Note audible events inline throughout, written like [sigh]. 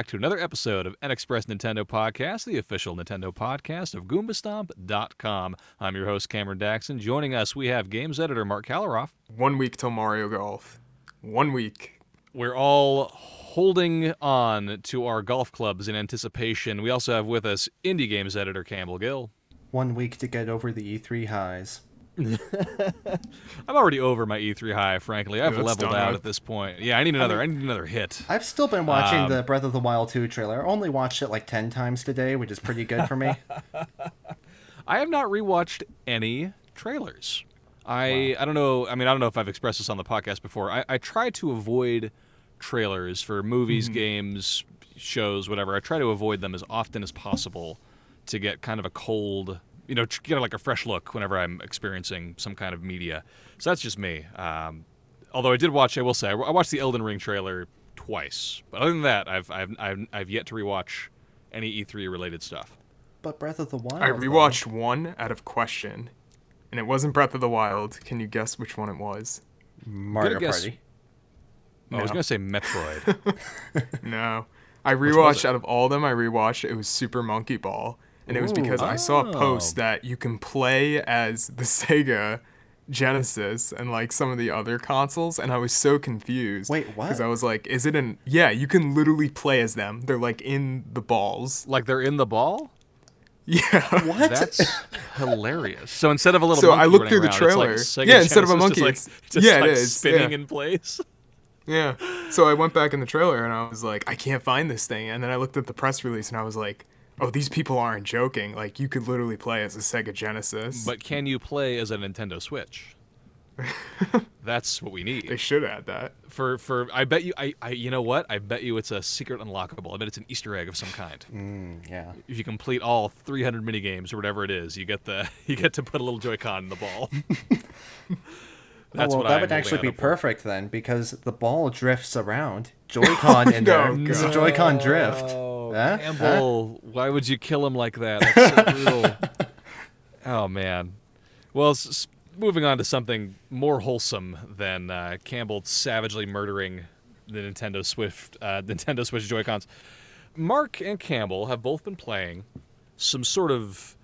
everyone, and welcome back to another episode of NXpress Nintendo Podcast, the official Nintendo podcast of GoombaStomp.com. I'm your host, Cameron Daxon. Joining us, we have games editor Marc Kaliroff. One week till Mario Golf. One week. We're all holding on to our golf clubs in anticipation. We also have with us indie games editor Campbell Gill. One week to get over the E3 highs. [laughs] I'm already over my E3 high, frankly. I've that's leveled out at this point. Yeah, I need another. I, need another hit. I've still been watching Um, the Breath of the Wild 2 trailer. I only watched it like 10 times today, which is pretty good for me. [laughs] I have not rewatched any trailers. I I don't know. I mean, I don't know if I've expressed this on the podcast before. I, I try to avoid trailers for movies, games, shows, whatever. I try to avoid them as often as possible to get kind of a cold, you know, tr- get like a fresh look whenever I'm experiencing some kind of media. So that's just me. Um, although I did watch, I will say, I I watched the Elden Ring trailer twice. But other than that, I've I've I've, I've yet to rewatch any E3 related stuff. But Breath of the Wild. I though- rewatched one out of question, and it wasn't Breath of the Wild. Can you guess which one it was? Mario Good guess. Party. I was gonna say Metroid. [laughs] No. I rewatched out of all of them. I rewatched it was Super Monkey Ball, and it was Ooh. because I saw a post Oh. that you can play as the [laughs] Sega Genesis and like some of the other consoles, and I was so confused. Wait, what? Because I was like, is it an? Yeah, you can literally play as them. They're like in the balls. like they're in the ball. [laughs] Yeah. What? That's [laughs] hilarious. So instead of a little So monkey I looked running through the around, it's like trailer. Sega Yeah, instead of a monkey, just, like, it's- just yeah, like is, spinning yeah. in place. Yeah. So I went back in the trailer and I was like, I can't find this thing. And then I looked at the press release and I was like, oh, these people aren't joking. Like, you could literally play as a Sega Genesis. But can you play as a Nintendo Switch? [laughs] That's what we need. they should add that. for for. I bet you. I, I you know what? I bet you it's a secret unlockable. I bet it's an Easter egg of some kind. Mm, yeah. If you complete all 300 mini games or whatever it is, you get the [laughs] you get to put a little Joy-Con in the ball. [laughs] That's oh, well, what that I'm would actually be out for. perfect then, because the ball drifts around. Joy-Con in there. No, It's a God. Joy-Con drift. Oh, Huh? Campbell, why would you kill him like that? That's [laughs] so brutal. oh man. Well, s- s- moving on to something more wholesome than uh, Campbell savagely murdering the Nintendo Swift, uh, [laughs] Nintendo Switch Joy Cons. Marc and Campbell have both been playing some sort of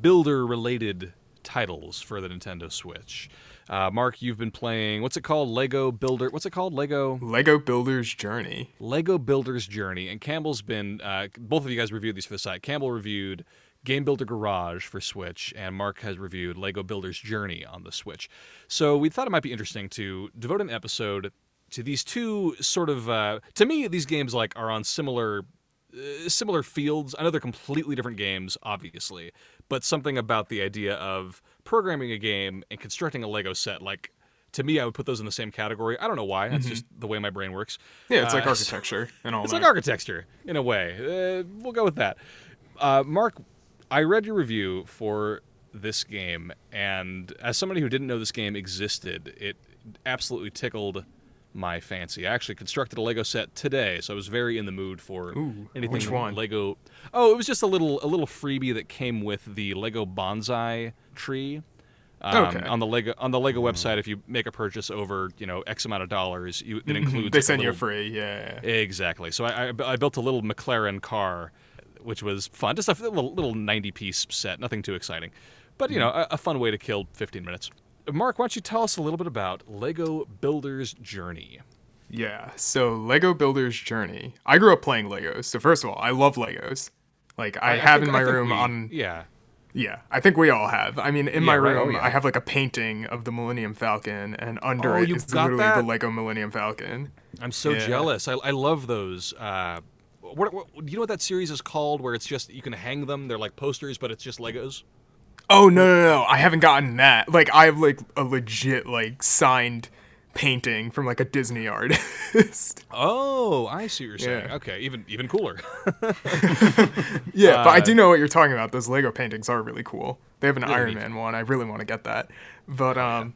builder-related titles for the Nintendo Switch. Uh, Marc, you've been playing what's it called? Lego Builder. What's it called? Lego. Lego Builder's Journey. Lego Builder's Journey, and Campbell's been uh, both of you guys reviewed these for the site. Campbell reviewed Game Builder Garage for Switch, and Marc has reviewed Lego Builder's Journey on the Switch. So we thought it might be interesting to devote an episode to these two sort of. Uh, to me, these games like are on similar uh, similar fields. I know they're completely different games, obviously, but something about the idea of programming a game and constructing a Lego set, like to me, I would put those in the same category. I don't know why. That's just the way my brain works. Yeah, it's like Uh, architecture and all It's that. like architecture in a way. Uh, we'll go with that. Uh, Marc, I read your review for this game, and as somebody who didn't know this game existed, it absolutely tickled my fancy. I actually constructed a Lego set today, so I was very in the mood for Ooh, anything which one? Lego. Oh, it was just a little a little freebie that came with the Lego bonsai tree. Um, Okay. On the Lego on the Lego website, if you make a purchase over you know X amount of dollars, you, it includes Mm-hmm. they like, a send you free. Yeah. Exactly. So I, I, I built a little McLaren car, which was fun. Just a little, little 90 piece set, nothing too exciting. But, you know, a, a fun way to kill 15 minutes. Marc, why don't you tell us a little bit about Lego Builder's Journey? Yeah. So Lego Builder's Journey. I grew up playing Legos. So first of all, I love Legos. Like I, have think- in my room we- on Yeah. Yeah, I think we all have. I mean, in my right. room, Oh, yeah. I have like a painting of the Millennium Falcon, and under Oh, it is literally that? the Lego Millennium Falcon. I'm so Yeah. jealous. I, I love those. Uh, what, what, do you know what that series is called where it's just, you can hang them? They're like posters, but it's just Legos? Oh no, no, no! I haven't gotten that. Like, I have like a legit like signed painting from like a Disney artist. [laughs] Oh, I see what you're saying. Yeah. Okay, even even cooler. [laughs] yeah, but I Uh, do know what you're talking about. Those Lego paintings are really cool. They have an Really Iron neat. Man one. I really want to get that. But um,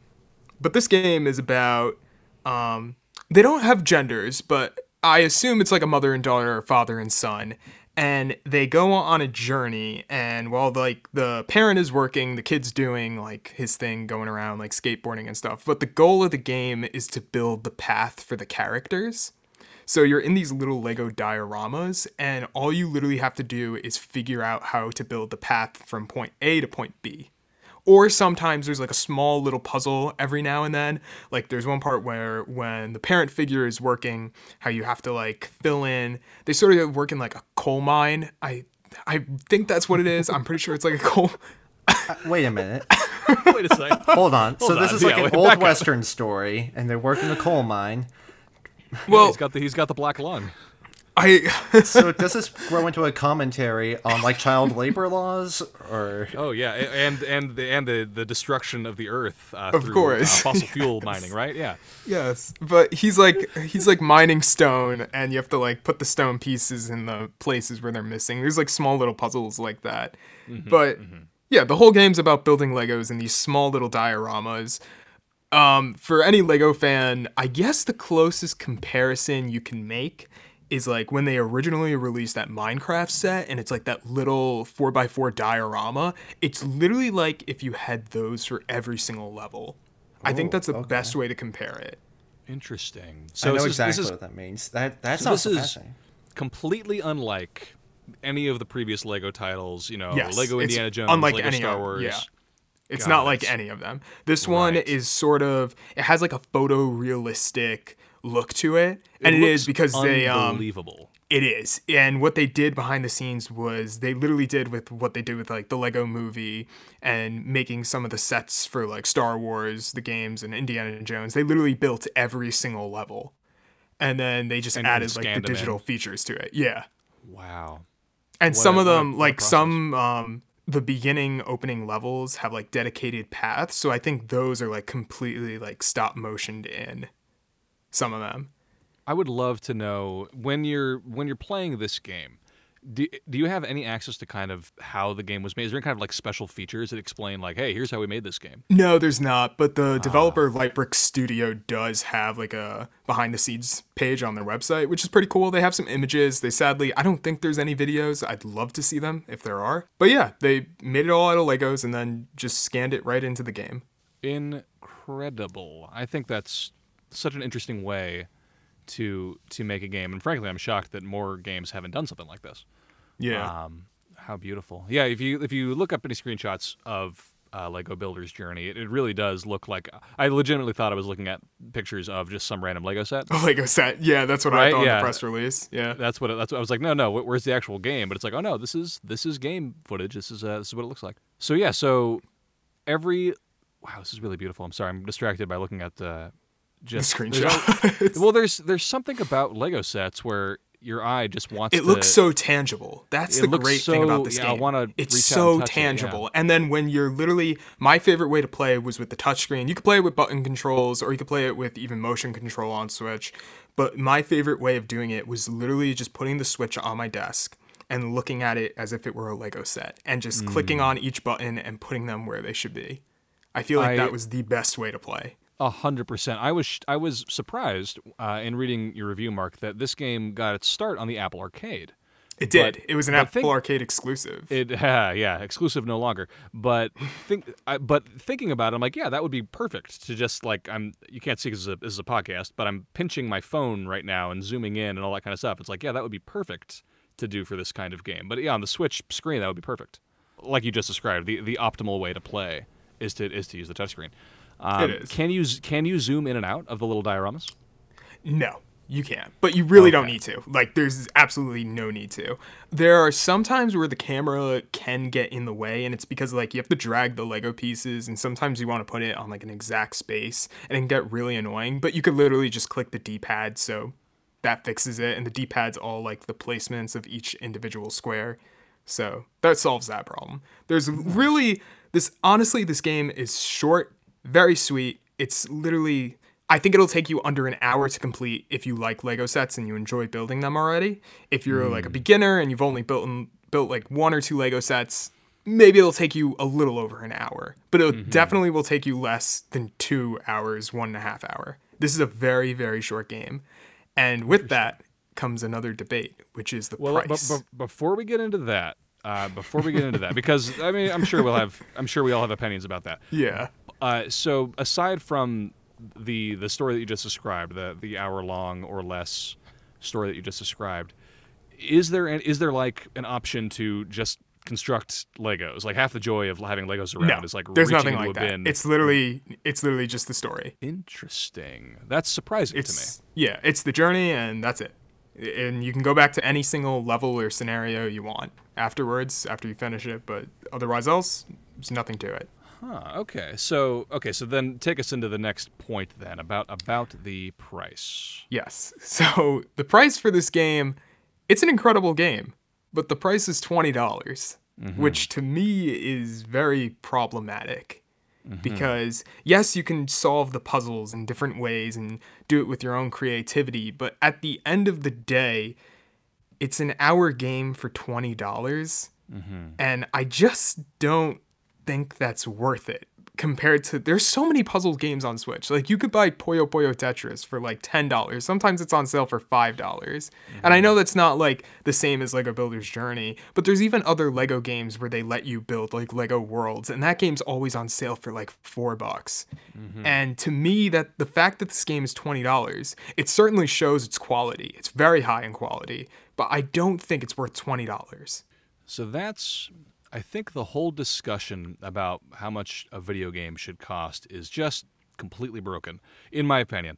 but this game is about um, they don't have genders, but I assume it's like a mother and daughter or father and son. And they go on a journey, and while like the parent is working, the kid's doing like his thing, going around like skateboarding and stuff. But the goal of the game is to build the path for the characters. So you're in these little Lego dioramas, and all you literally have to do is figure out how to build the path from point A to point B. Or sometimes there's like a small little puzzle every now and then. Like there's one part where when the parent figure is working, how you have to like fill in. They sort of work in like a coal mine. I I think that's what it is. I'm pretty sure it's like a coal. [laughs] Uh, wait a minute. [laughs] Wait a second. Hold on. so this on. is like Yeah, an old back up. western story, and they work in the coal mine. [laughs] Well, he's got the he's got the black lung. I So [laughs] does this grow into a commentary on like child labor laws, or Oh yeah, and and the and the, the destruction of the earth uh, Of through course. uh, fossil [laughs] fuel mining, right? Yeah. Yes, but he's like he's like mining stone, and you have to like put the stone pieces in the places where they're missing. There's like small little puzzles like that, but yeah, the whole game's about building Legos in these small little dioramas. Um, for any Lego fan, I guess the closest comparison you can make is like when they originally released that Minecraft set, and it's like that little four x four diorama. It's literally like if you had those for every single level. I think Oh, that's the okay. best way to compare it. Interesting. I So know this is, exactly this is what that means. That that so sounds this is completely unlike any of the previous Lego titles. You know, Yes, Lego it's Indiana Jones, unlike Lego any Star of- Wars. yeah. It's God, not like any of them. This one is sort of it has like a photorealistic look to it, and it looks is because they um unbelievable. it is. And what they did behind the scenes was they literally did with what they did with like the Lego movie and making some of the sets for like Star Wars, the games and Indiana Jones. They literally built every single level. And then they just And- added like the 'em in. digital features to it. Yeah. wow. And What some a- of them, like process. some, um, the beginning opening levels have like dedicated paths. So I think those are like completely like stop motioned in. Some of them. I would love to know when you're when you're playing this game. Do, do you have any access to kind of how the game was made? Is there any kind of like special features that explain like, hey, here's how we made this game? No, there's not. But the Ah. developer Lightbrick Studio does have like a behind the scenes page on their website, which is pretty cool. They have some images. They sadly, I don't think there's any videos. I'd love to see them if there are. But yeah, they made it all out of Legos and then just scanned it right into the game. Incredible. I think that's such an interesting way to to make a game, and frankly, I'm shocked that more games haven't done something like this. Yeah. Um, how beautiful. Yeah, if you if you look up any screenshots of uh, Lego Builder's Journey, it, it really does look like I legitimately thought I was looking at pictures of just some random Lego set. A [laughs] Lego set. Yeah, that's what I Right, thought in the press release. Yeah. That's what it, that's what I was like. No, no, where's the actual game? But it's like, oh no, this is this is game footage. This is uh, this is what it looks like. So yeah, so every wow, this is really beautiful. I'm sorry, I'm distracted by looking at The just [laughs] there's screenshot. [laughs] al- well, there's there's something about Lego sets where your eye just wants. To It to, looks so tangible. That's the great thing about so- this yeah, I wanna it's reach out so and touch it, yeah. tangible. And then when you're literally, my favorite way to play was with the touchscreen. You could play it with button controls, or you could play it with even motion control on Switch. But my favorite way of doing it was literally just putting the Switch on my desk and looking at it as if it were a Lego set, and just clicking Mm. on each button and putting them where they should be. I feel like I- that was the best way to play. A hundred percent. I was I was surprised uh, in reading your review, Marc, that this game got its start on the Apple Arcade. It did. it was an Apple think- Arcade exclusive. It [laughs] uh, yeah, exclusive no longer. But think I, but thinking about it, I'm like, yeah, that would be perfect to just like I'm. You can't see because this, this is a podcast, but I'm pinching my phone right now and zooming in and all that kind of stuff. It's like, yeah, that would be perfect to do for this kind of game. But yeah, on the Switch screen, that would be perfect. Like you just described, the the optimal way to play is to is to use the touchscreen. Um, It is. Can you can you zoom in and out of the little dioramas? No, you can't. But you really don't need to. Like, there's absolutely no need to. There are some times where the camera can get in the way, and it's because, like, you have to drag the Lego pieces, and sometimes you want to put it on, like, an exact space, and it can get really annoying. But you could literally just click the D pad, so that fixes it, and the D pad's all, like, the placements of each individual square. So that solves that problem. There's really this honestly, this game is short, very sweet. It's literally I think it'll take you under an hour to complete if you like Lego sets and you enjoy building them already. If you're like a beginner and you've only built built like one or two Lego sets, maybe it'll take you a little over an hour. But it definitely will take you less than two hours, one and a half hour. This is a very, very short game. And with that comes another debate, which is the Well, but, price. but before we get into that, uh, before we get into that, because I mean, I'm sure we'll have, I'm sure we all have opinions about that. [laughs] yeah. Uh, so aside from the the story that you just described, the the hour long or less story that you just described, is there an, is there like an option to just construct Legos? Like half the joy of having Legos around No, is like there's reaching nothing like that. bin. It's literally it's literally just the story. interesting. That's surprising to me. Yeah, it's the journey and that's it. And you can go back to any single level or scenario you want afterwards after you finish it, but otherwise else there's nothing to it. Huh, okay. So okay, so then take us into the next point then about about the price. Yes. [laughs] So the price for this game, it's an incredible game, but the price is twenty dollars, mm-hmm. which to me is very problematic. Mm-hmm. Because yes, you can solve the puzzles in different ways and do it with your own creativity, but at the end of the day, it's an hour game for twenty dollars, mm-hmm. and I just don't think that's worth it compared to there's so many puzzle games on Switch. Like you could buy Puyo Puyo Tetris for like ten dollars. Sometimes it's on sale for five dollars. And I mm-hmm. know that's not like the same as Lego Builder's Journey, but there's even other Lego games where they let you build like Lego Worlds, and that game's always on sale for like four bucks. Mm-hmm. And to me, that the fact that this game is twenty dollars, it certainly shows its quality. It's very high in quality, but I don't think it's worth twenty dollars. So that's I think the whole discussion about how much a video game should cost is just completely broken, in my opinion.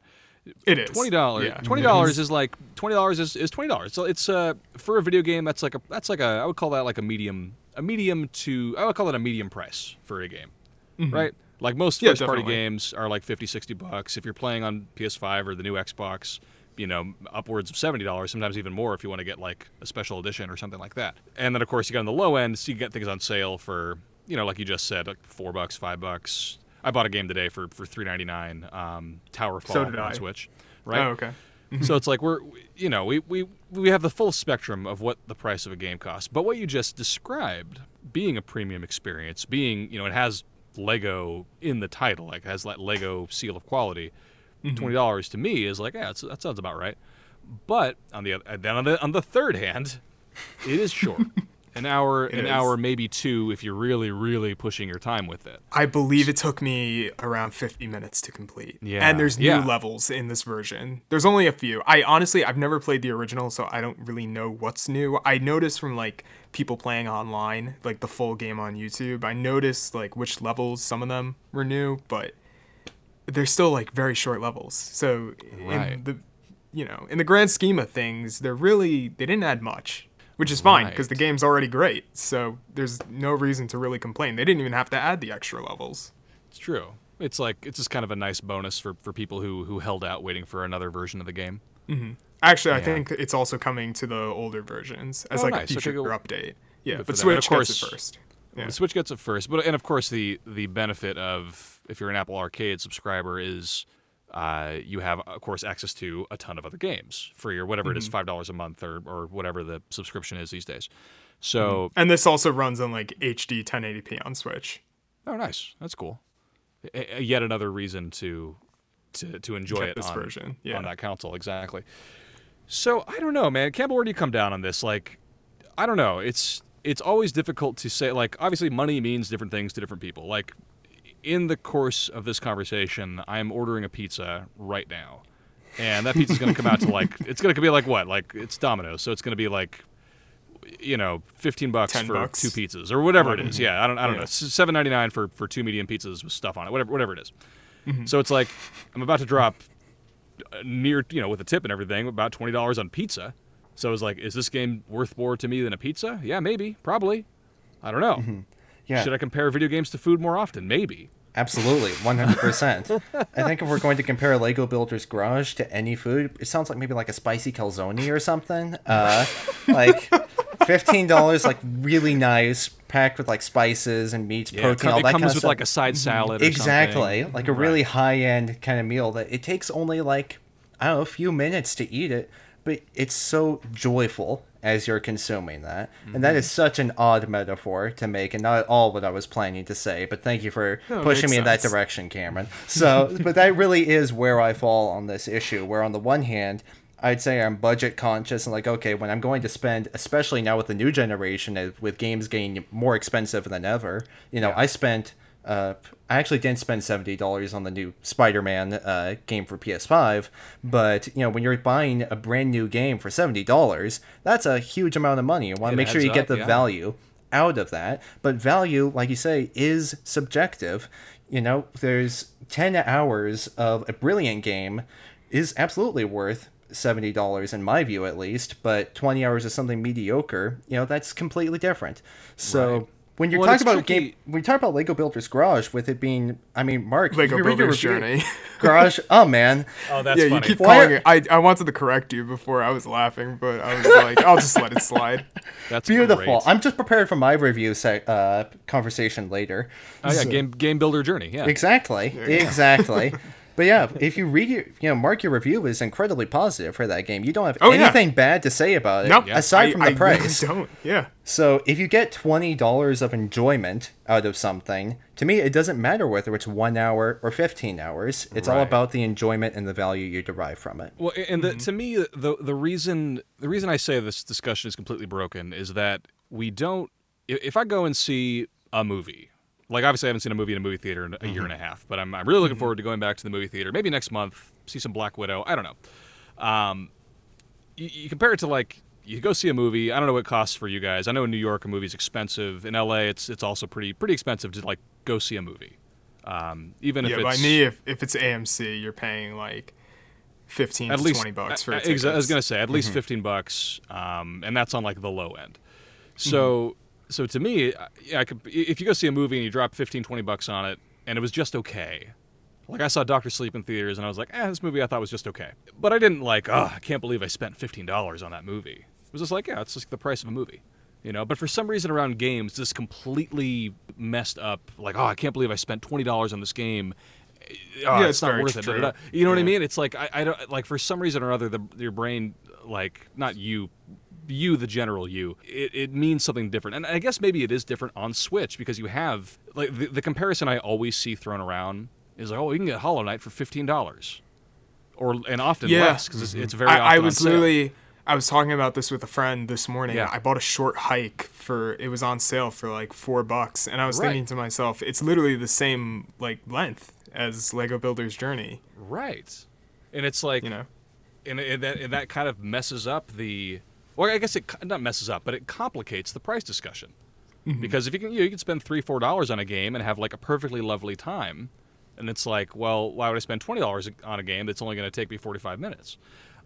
It is Twenty dollars. Yeah. Twenty dollars is like twenty dollars is, is twenty dollars. So it's uh for a video game that's like a that's like a I would call that like a medium a medium to I would call it a medium price for a game, right? Like most Mm-hmm. Yeah, first party games are like 50, 60 bucks. If you're playing on PS5 or the new Xbox, you know, upwards of seventy dollars, sometimes even more if you want to get like a special edition or something like that. And then of course you get on the low end, so you get things on sale for you know, like you just said, like four bucks, five bucks. I bought a game today for for three ninety nine, um, Towerfall So did I. on Switch. Right. Oh, okay. So it's like we're, you know, we, we we have the full spectrum of what the price of a game costs. But what you just described, being a premium experience, being, you know, it has Lego in the title, like it has that Lego seal of quality. Mm-hmm. Twenty dollars to me is like, yeah, that sounds about right. But on the other, then on the on the third hand, it is short. [laughs] An hour, an is. hour, maybe two, if you're really, really pushing your time with it. I believe it took me around 50 minutes to complete. Yeah, And there's new yeah. levels in this version. There's only a few. I honestly, I've never played the original, so I don't really know what's new. I noticed from like people playing online, like the full game on YouTube, I noticed like which levels, some of them were new, but they're still like very short levels. So Right. in the, you know, in the grand scheme of things, they're really, they didn't add much. Which is fine because the game's already great, so there's no reason to really complain. They didn't even have to add the extra levels. It's true. It's like it's just kind of a nice bonus for, for people who who held out waiting for another version of the game. Mm-hmm. Actually, I think it's also coming to the older versions as Oh, like nice. a future go- update. Yeah, but of Switch course- gets it first. Yeah. Switch gets it first, but and of course the the benefit of if you're an Apple Arcade subscriber is uh, you have of course access to a ton of other games free or whatever it Mm-hmm. is five dollars a month or or whatever the subscription is these days. So And this also runs on like HD 1080p on Switch. oh nice, that's cool. A- yet another reason to to to enjoy Get it this on, version, yeah. on that console exactly. So I don't know, man. Campbell, where do you come down on this? Like, I don't know. It's it's always difficult to say. Like, obviously, money means different things to different people. Like, in the course of this conversation, I am ordering a pizza right now, and that pizza's going to come out to like [laughs] it's going to be like what? Like it's Domino's, so it's going to be like you know, fifteen bucks for bucks. two pizzas or whatever it is. Yeah, I don't, I don't Yeah. know. Seven ninety nine for for two medium pizzas with stuff on it, whatever, whatever it is. Mm-hmm. So it's like I'm about to drop uh, near, you know, with a tip and everything, about twenty dollars on pizza. So I was like, is this game worth more to me than a pizza? Yeah, maybe, probably. I don't know. Mm-hmm. Yeah, Should I compare video games to food more often? Maybe. absolutely, 100%. [laughs] I think if we're going to compare Lego Builder's Garage to any food, it sounds like maybe like a spicy calzone or something. Uh, [laughs] like $15, like really nice, packed with like spices and meats, Yeah, protein, co- all it that comes kind of with stuff. like a side salad. Or exactly something. like a really high end kind of meal that it takes only like i don't know a few minutes to eat it but it's so joyful as you're consuming that. And Mm-hmm. that is such an odd metaphor to make and not at all what i was planning to say but thank you for Oh, pushing me in that direction cameron. So [laughs] but that really is where i fall on this issue where on the one hand I'd say I'm budget conscious and like, okay, when I'm going to spend, especially now with the new generation, uh, with games getting more expensive than ever, you know, I spent Uh, I actually didn't spend seventy dollars on the new Spider-Man uh, game for PS5, but you know when you're buying a brand new game for seventy dollars, that's a huge amount of money. You want to make sure you get the yeah. value out of that. But value, like you say, is subjective. You know, there's ten hours of a brilliant game is absolutely worth seventy dollars in my view at least, but twenty hours of something mediocre, you know, that's completely different. So Right. When you're Well, talking about tricky- game, when you talk about Lego Builder's Garage, with it being, I mean, Marc, Lego you Builder's Journey. [laughs] Garage. Oh man, Oh, that's yeah, you funny. keep Why calling are- it. I, I wanted to correct you before I was laughing, but I was like, I'll just let it slide. [laughs] That's beautiful. great. I'm just prepared for my review se- uh, conversation later. Oh yeah, game game builder journey. Yeah. Exactly. Exactly. [laughs] but yeah, if you read your, you know, Marc, your review is incredibly positive for that game. You don't have Oh, yeah. anything bad to say about it, Nope. aside I- from the I really price. [laughs] don't. Yeah. So if you get twenty dollars of enjoyment out of something, to me it doesn't matter whether it's one hour or fifteen hours. It's all about the enjoyment and the value you derive from it. Well, and Mm-hmm. to me, the the reason the reason I say this discussion is completely broken is that we don't. If I go and see a movie, like obviously I haven't seen a movie in a movie theater in a year and a half, but I'm, I'm really Mm-hmm. looking forward to going back to the movie theater. Maybe next month, see some Black Widow. I don't know. Um, you, you compare it to like you go see a movie. I don't know what it costs for you guys. I know in New York a movie's expensive. In LA, it's it's also pretty pretty expensive to like go see a movie. Um, even Yeah, if by me, if, if it's AMC, you're paying like 15 at to least 20 bucks for I, a I, exa- I was gonna say at least 15 bucks um, and that's on like the low end so so to me I- could, if you go see a movie and you drop 15 20 bucks on it and it was just okay like I saw Doctor Sleep in theaters and I was like eh, this movie I thought was just okay but I didn't like oh I can't believe I spent $15 on that movie it was just like yeah it's just the price of a movie you know but for some reason around games this completely messed up like oh I can't believe I spent $20 on this game oh, Yeah, it's, it's not worth it. true. da. You know what I mean? It's like I, I don't like for some reason or other the your brain like not you you the general you it, it means something different and i guess maybe it is different on switch because you have like the, the comparison i always see thrown around is like oh you can get hollow knight for $15 or and often Yeah. less because it's, mm-hmm. it's very I, I was literally I was talking about this with a friend this morning. Yeah. I bought a short hike for it was on sale for like four bucks, and I was Right. thinking to myself, it's literally the same like length as Lego Builder's Journey. right and it's like You know, and, and that and that kind of messes up the well i guess it not messes up but it complicates the price discussion. Mm-hmm. Because if you can you, know, you can spend three four dollars on a game and have like a perfectly lovely time and it's like well why would i spend twenty dollars on a game that's only going to take me 45 minutes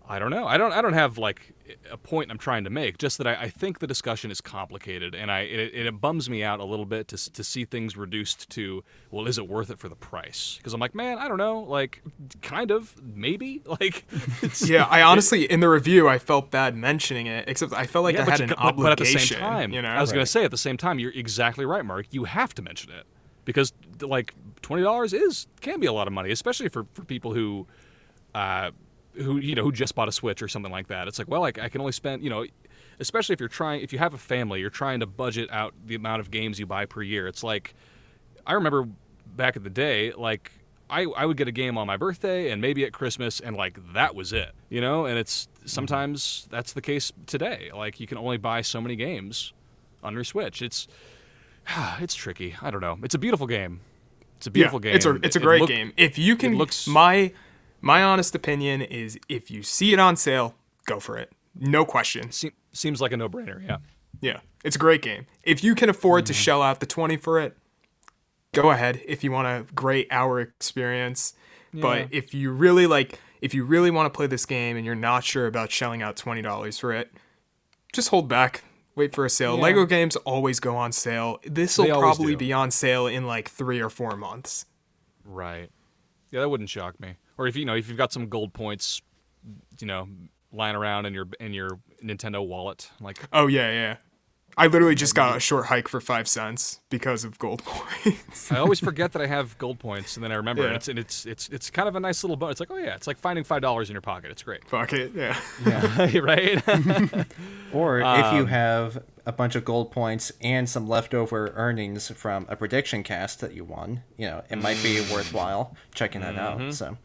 i don't know. I don't i don't have like a point i'm trying to make just that i, I think the discussion is complicated and i it, it bums me out a little bit to, to see things reduced to well is it worth it for the price? Because i'm like man i don't know. Like kind of maybe? [laughs] Like yeah. I [laughs] honestly in the review I felt bad mentioning it, except I felt like yeah, I had you an but- but at the same time, you know, I was going to say at the same time, you're exactly right, Marc. You have to mention it because like twenty dollars is can be a lot of money, especially for, for people who, uh, who you know who just bought a Switch or something like that. It's like, well, I, I can only spend you know, especially if you're trying if you have a family, you're trying to budget out the amount of games you buy per year. It's like I remember back in the day, like I, I would get a game on my birthday and maybe at Christmas, and like that was it, you know. And it's sometimes that's the case today. Like you can only buy so many games on your Switch. It's [sighs] it's tricky. I don't know. It's a beautiful game. It's a beautiful yeah, game. It's a it's a It great look- game. If you can, looks- my my honest opinion is if you see it on sale, go for it. No question. se- seems like a no-brainer. Yeah. Yeah, it's a great game. If you can afford Mm-hmm. to shell out the 20 for it, go ahead if you want a great hour experience. Yeah. But if you really like if you really want to play this game and you're not sure about shelling out $20 for it, just hold back. Wait for a sale. Yeah. Lego games always go on sale. This will probably do. be on sale in like 3 or 4 months. Right. Yeah, that wouldn't shock me. Or if you know if you've got some gold points, you know, lying around in your in your Nintendo wallet, like Oh yeah, yeah. I literally just got a short hike for 5 cents because of gold [laughs] points. I always forget that I have gold points, and then I remember, and it's and it's it's it's kind of a nice little bonus. It's like, oh yeah, it's like finding five dollars in your pocket. It's great, Fuck it. Yeah. [laughs] [laughs] right? Or if you Um, have a bunch of gold points and some leftover earnings from a prediction cast that you won, you know, it might be Mm. worthwhile checking that Mm-hmm. out. So,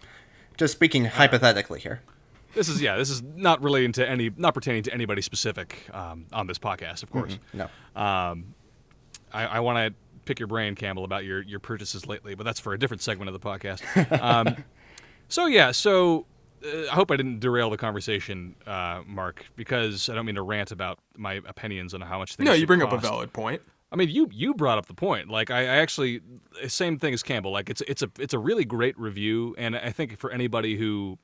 just speaking hypothetically here. this is yeah, this is not relating to any, not pertaining to anybody specific um, on this podcast, of course. No. Um, I, I want to pick your brain, Campbell, about your your purchases lately, but that's for a different segment of the podcast. Um, [laughs] so yeah, so uh, I hope I didn't derail the conversation, uh, Marc, because I don't mean to rant about my opinions on how much things. No, you should bring up a valid point. I mean, you you brought up the point. Like, I, I actually same thing as Campbell. Like, it's it's a it's a really great review, and I think for anybody who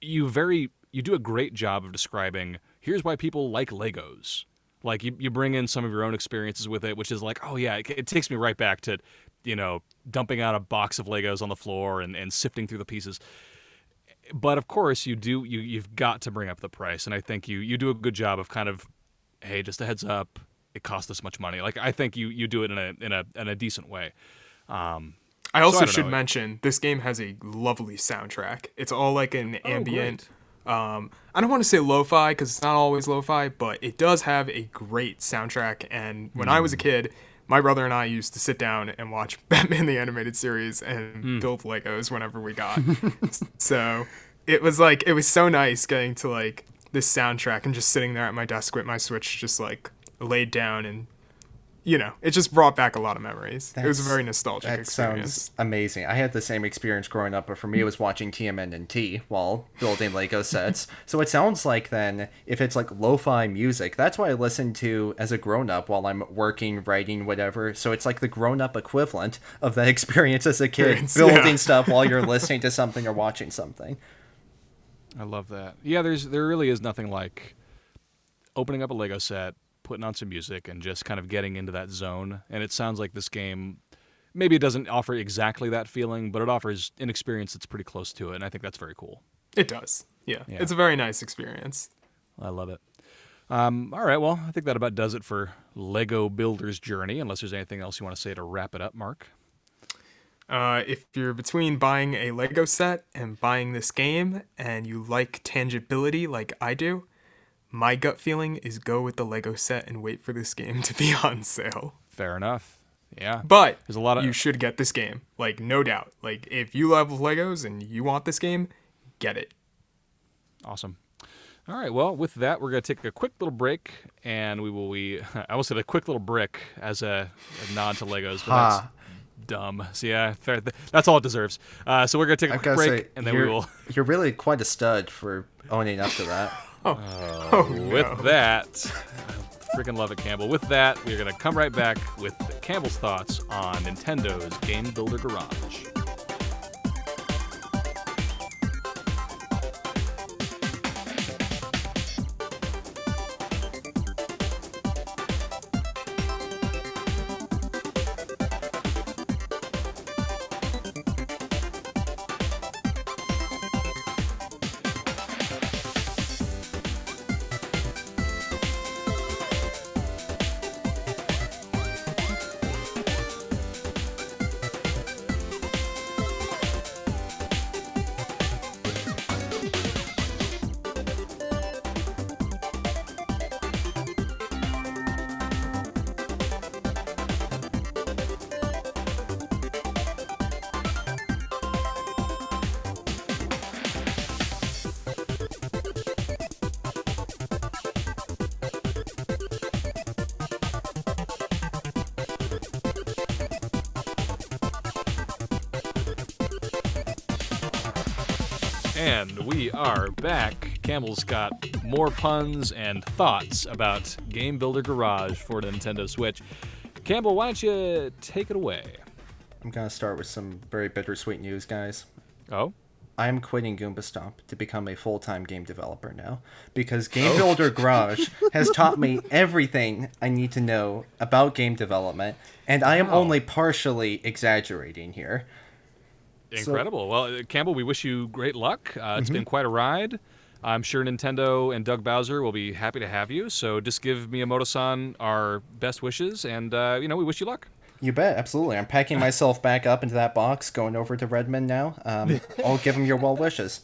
you very you do a great job of describing. Here's why people like Legos. Like, you you bring in some of your own experiences with it, which is like, oh yeah, it, it takes me right back to, you know, dumping out a box of Legos on the floor and and sifting through the pieces but of course you do you you've got to bring up the price and i think you you do a good job of kind of hey just a heads up it cost this much money like i think you you do it in a in a in a decent way um I also don't should know. mention this game has a lovely soundtrack. It's all like an Oh, ambient. Um, I don't want to say lo-fi because it's not always lo-fi, but it does have a great soundtrack. And when I was Hmm. a kid, my brother and I used to sit down and watch [laughs] Batman the Animated Series and Hmm. build Legos whenever we got. [laughs] so it was like it was so nice getting to like this soundtrack and just sitting there at my desk with my Switch just like laid down and. You know, it just brought back a lot of memories. it was a very nostalgic That experience. sounds amazing. I had the same experience growing up, but for me, it was watching TMNT while building Lego [laughs] sets. so it sounds like then, if it's like lo-fi music, that's what I listen to as a grown-up while I'm working, writing, whatever. So it's like the grown-up equivalent of that [laughs] experience as a kid, Experience, building yeah. stuff while you're listening to something or watching something. i love that yeah there's there really is nothing like opening up a lego set putting on some music and just kind of getting into that zone and it sounds like this game maybe it doesn't offer exactly that feeling but it offers an experience that's pretty close to it and i think that's very cool It does. Yeah. Yeah. It's a very nice experience. I love it. Um, all right, well, I think that about does it for Lego Builder's Journey, unless there's anything else you want to say to wrap it up, Marc. Uh, if you're between buying a Lego set and buying this game and you like tangibility like I do, my gut feeling is go with the Lego set and wait for this game to be [laughs] on sale. Fair enough. Yeah. But There's a lot of- you should get this game. Like no doubt. Like if you love Legos and you want this game, get it. Awesome. All right, well, with that, we're going to take a quick little break, and we will, we, [laughs] I almost said a quick little brick as a, a nod to Legos, but Ha. that's dumb. So, yeah, fair, that's all it deserves. Uh, so, we're going to take a I've quick got break, say, and then we will, [laughs] you're really quite a stud for owning up to that. Oh, uh, oh, with no. that, I freaking love it, Campbell. With that, we're going to come right back with Campbell's thoughts on Nintendo's Game Builder Garage. Campbell's got more puns and thoughts about Game Builder Garage for the Nintendo Switch. Campbell, why don't you take it away? I'm going to start with some very bittersweet news, guys. Oh? I am quitting Goomba Stomp to become a full time game developer now because Game Builder [laughs] Garage has taught me everything I need to know about game development, and I am Wow. only partially exaggerating here. Incredible. well, uh, Campbell, we wish you great luck. Uh, it's been quite a ride. I'm sure Nintendo and Doug Bowser will be happy to have you. So just give Miyamoto-san our best wishes, and uh, you know we wish you luck. You bet, absolutely. I'm packing myself back up into that box, going over to Redmond now. Um, [laughs] I'll give him your well wishes.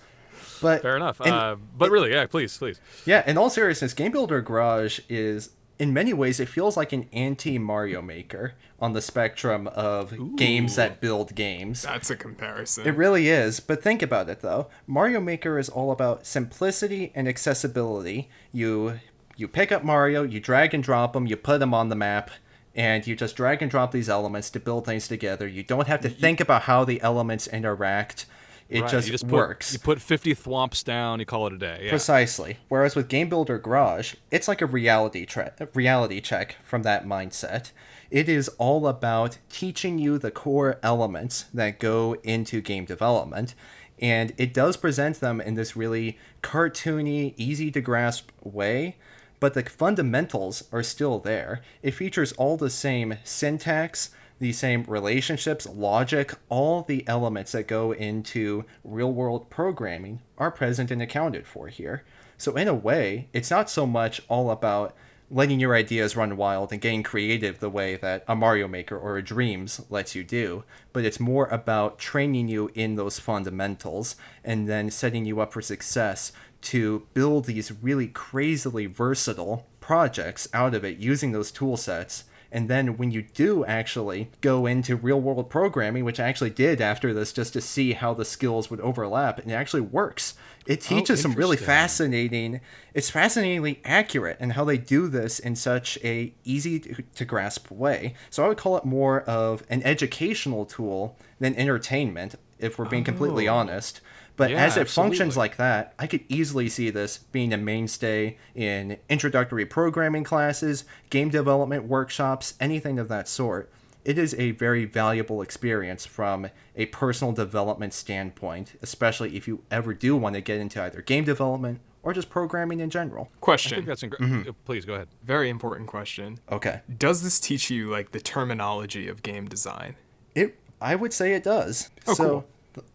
But Fair enough. and- uh, but really, yeah, please, please. Yeah, in all seriousness, Game Builder Garage is, in many ways, it feels like an anti Mario Maker on the spectrum of games that build games. That's a comparison. It really is, but think about it though. Mario Maker is all about simplicity and accessibility. You you pick up Mario, you drag and drop him, you put him on the map, and you just drag and drop these elements to build things together. You don't have to think about how the elements interact. It Right, just, you just works. Put, you put 50 thwomps down, you call it a day. Yeah. Precisely. Whereas with Game Builder Garage, it's like a reality tre- reality check from that mindset. It is all about teaching you the core elements that go into game development, and it does present them in this really cartoony, easy to grasp way. But the fundamentals are still there. It features all the same syntax, the same relationships, logic, all the elements that go into real world programming are present and accounted for here. So, in a way, it's not so much all about letting your ideas run wild and getting creative the way that a Mario Maker or a Dreams lets you do, but it's more about training you in those fundamentals and then setting you up for success to build these really crazily versatile projects out of it using those tool sets and then when you do actually go into real world programming, which I actually did after this just to see how the skills would overlap, and it actually works. It oh, teaches some really fascinating. It's fascinatingly accurate in how they do this in such a easy to, to grasp way. So I would call it more of an educational tool than entertainment, if we're being completely oh. honest. But Yeah, as it functions like that, I could easily see this being a mainstay in introductory programming classes, game development workshops, anything of that sort. It is a very valuable experience from a personal development standpoint, especially if you ever do want to get into either game development or just programming in general. I Question. think that's incredible. Mm-hmm. Uh, please go ahead. Very important question. Okay. Does this teach you like the terminology of game design? It I would say it does. Oh, so cool.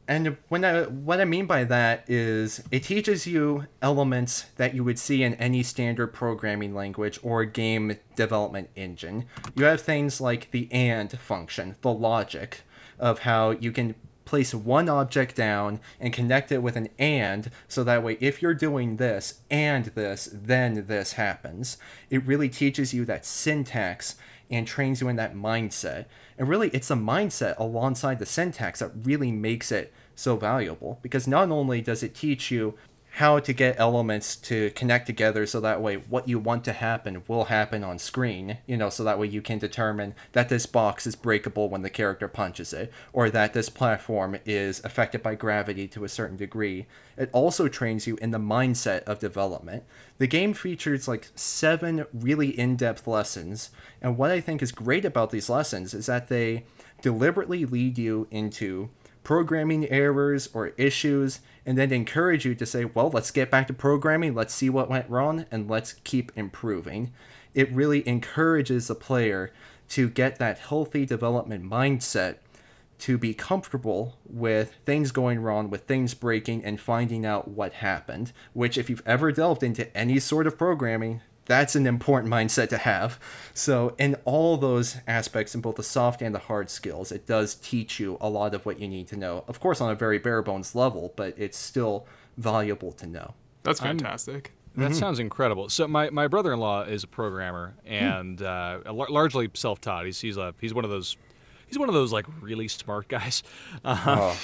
And when I what I mean by that is it teaches you elements that you would see in any standard programming language or game development engine. You have things like the and function, the logic of how you can place one object down and connect it with an and so that way if you're doing this and this then this happens it really teaches you that syntax and trains you in that mindset. And really it's a mindset alongside the syntax that really makes it so valuable because not only does it teach you how to get elements to connect together so that way what you want to happen will happen on screen you know so that way you can determine that this box is breakable when the character punches it or that this platform is affected by gravity to a certain degree. It also trains you in the mindset of development. The game features like seven really in-depth lessons and what i think is great about these lessons is that they deliberately lead you into programming errors or issues and then encourage you to say, well, let's get back to programming, let's see what went wrong, and let's keep improving. It really encourages the player to get that healthy development mindset to be comfortable with things going wrong, with things breaking, and finding out what happened. Which, if you've ever delved into any sort of programming, that's an important mindset to have. So, in all those aspects, in both the soft and the hard skills, it does teach you a lot of what you need to know. Of course, on a very bare bones level, but it's still valuable to know. That's fantastic. That sounds incredible. So my, my brother-in-law is a programmer Hmm. and uh, lar- largely self-taught. He's he's a he's one of those he's one of those like really smart guys. [laughs] Uh, Oh,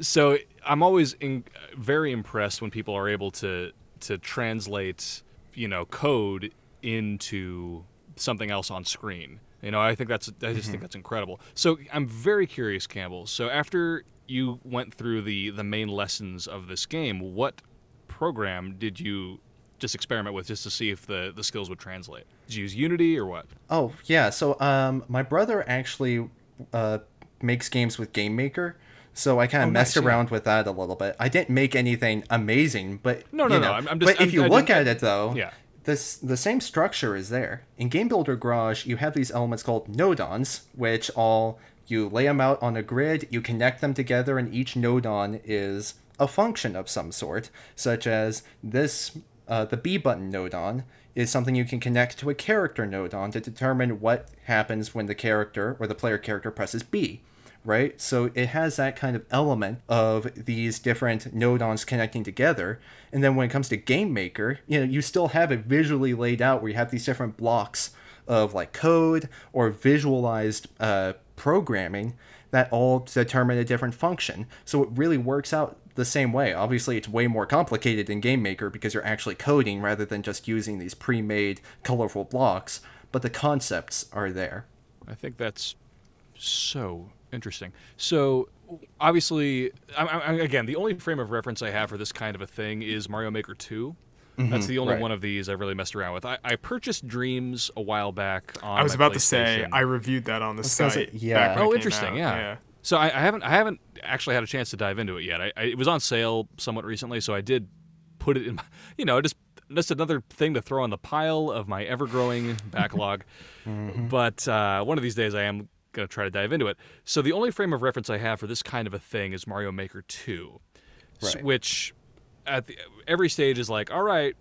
so I'm always in, very impressed when people are able to to translate you know code into something else on screen. You know, I think that's I just think that's incredible. So I'm very curious, Campbell. So after you went through the the main lessons of this game, what program did you just experiment with just to see if the the skills would translate? Did you use Unity or what? oh yeah. So, um, my brother actually uh, makes games with Game Maker. So I kind of Oh, messed nice, yeah. around with that a little bit. I didn't make anything amazing, but No, you no, know, no, I'm- I'm just- but if I'm- you I look at it though, Yeah. this the same structure is there in game builder garage you have these elements called nodons which all you lay them out on a grid you connect them together and each nodon is a function of some sort such as this uh, the b button nodon is something you can connect to a character nodon to determine what happens when the character or the player character presses b right? So it has that kind of element of these different nodons connecting together. And then when it comes to Game Maker, you know, you still have it visually laid out where you have these different blocks of like code or visualized uh, programming that all determine a different function. So it really works out the same way. Obviously, it's way more complicated in Game Maker because you're actually coding rather than just using these pre-made colorful blocks. but the concepts are there. I think that's so interesting. So obviously, I, I, again, the only frame of reference I have for this kind of a thing is Mario Maker 2. That's the only right. one of these I've really messed around with. I, I purchased Dreams a while back on. I was my about to say I reviewed that on the was gonna site. yeah. back Oh, interesting. out. Yeah. So I, I haven't I haven't actually had a chance to dive into it yet. I, I it was on sale somewhat recently, so I did put it in. My, [laughs] you know, just just another thing to throw on the pile of my ever growing backlog. [laughs] But uh, one of these days, I am gonna try to dive into it. So the only frame of reference I have for this kind of a thing is Mario Maker Two, Right. which at the, every stage is like, all right,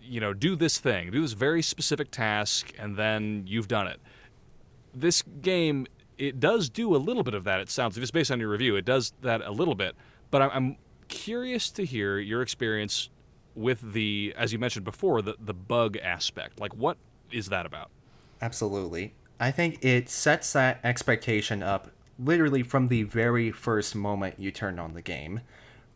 you know, do this thing, do this very specific task, and then you've done it this game it does do a little bit of that. It sounds just based on your review, it does that a little bit. But I'm, I'm curious to hear your experience with the, as you mentioned before, the the bug aspect. Like, what is that about? Absolutely. I think it sets that expectation up literally from the very first moment you turn on the game.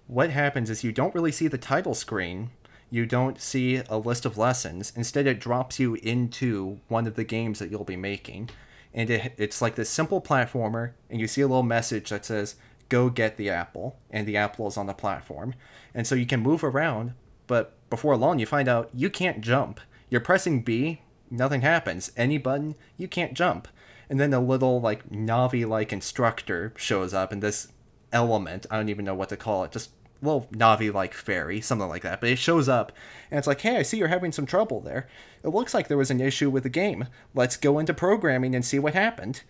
What happens is you don't really see the title screen, you don't see a list of lessons. Instead, it drops you into one of the games that you'll be making. And it, it's like this simple platformer, and you see a little message that says, Go get the apple. And the apple is on the platform. And so you can move around, but before long, you find out you can't jump. You're pressing B, nothing happens. Any button, you can't jump. And then a little like Navi like instructor shows up and this element, I don't even know what to call it, just little Navi like fairy, something like that. But it shows up and it's like, hey, I see you're having some trouble there. It looks like there was an issue with the game. Let's go into programming and see what happened.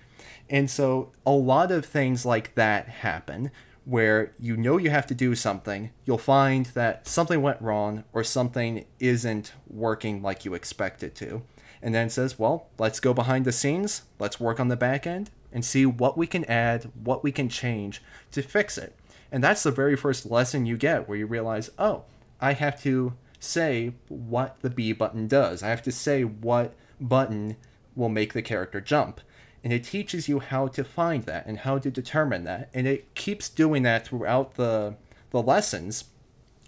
And so a lot of things like that happen where you know you have to do something, you'll find that something went wrong or something isn't working like you expect it to. And then says, well, let's go behind the scenes, let's work on the back end and see what we can add, what we can change to fix it. And that's the very first lesson you get where you realize, oh, I have to say what the B button does. I have to say what button will make the character jump. And it teaches you how to find that and how to determine that. And it keeps doing that throughout the the lessons,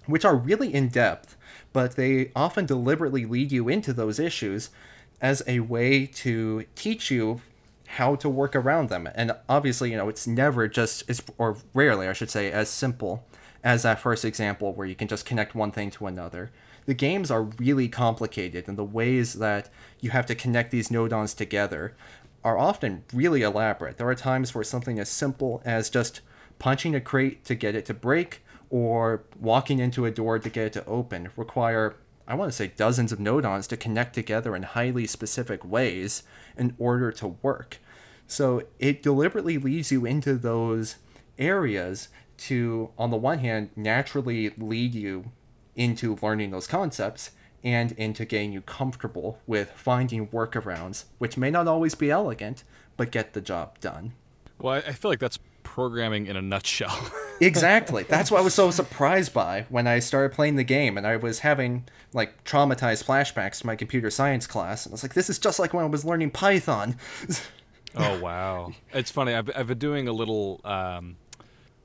which are really in depth, but they often deliberately lead you into those issues as a way to teach you how to work around them. And obviously, you know, it's never just as or rarely, I should say, as simple as that first example where you can just connect one thing to another. The games are really complicated, and the ways that you have to connect these nodons together are often really elaborate. There are times where something as simple as just punching a crate to get it to break or walking into a door to get it to open require I want to say dozens of nodons to connect together in highly specific ways in order to work. So it deliberately leads you into those areas to, on the one hand, naturally lead you into learning those concepts and into getting you comfortable with finding workarounds, which may not always be elegant, but get the job done. Well, I, feel like that's programming in a nutshell. [laughs] Exactly. That's what I was so surprised by when I started playing the game and I was having like traumatized flashbacks to my computer science class. And I was like, this is just like when I was learning Python. [laughs] oh wow, it's funny. I've I've been doing a little. Um,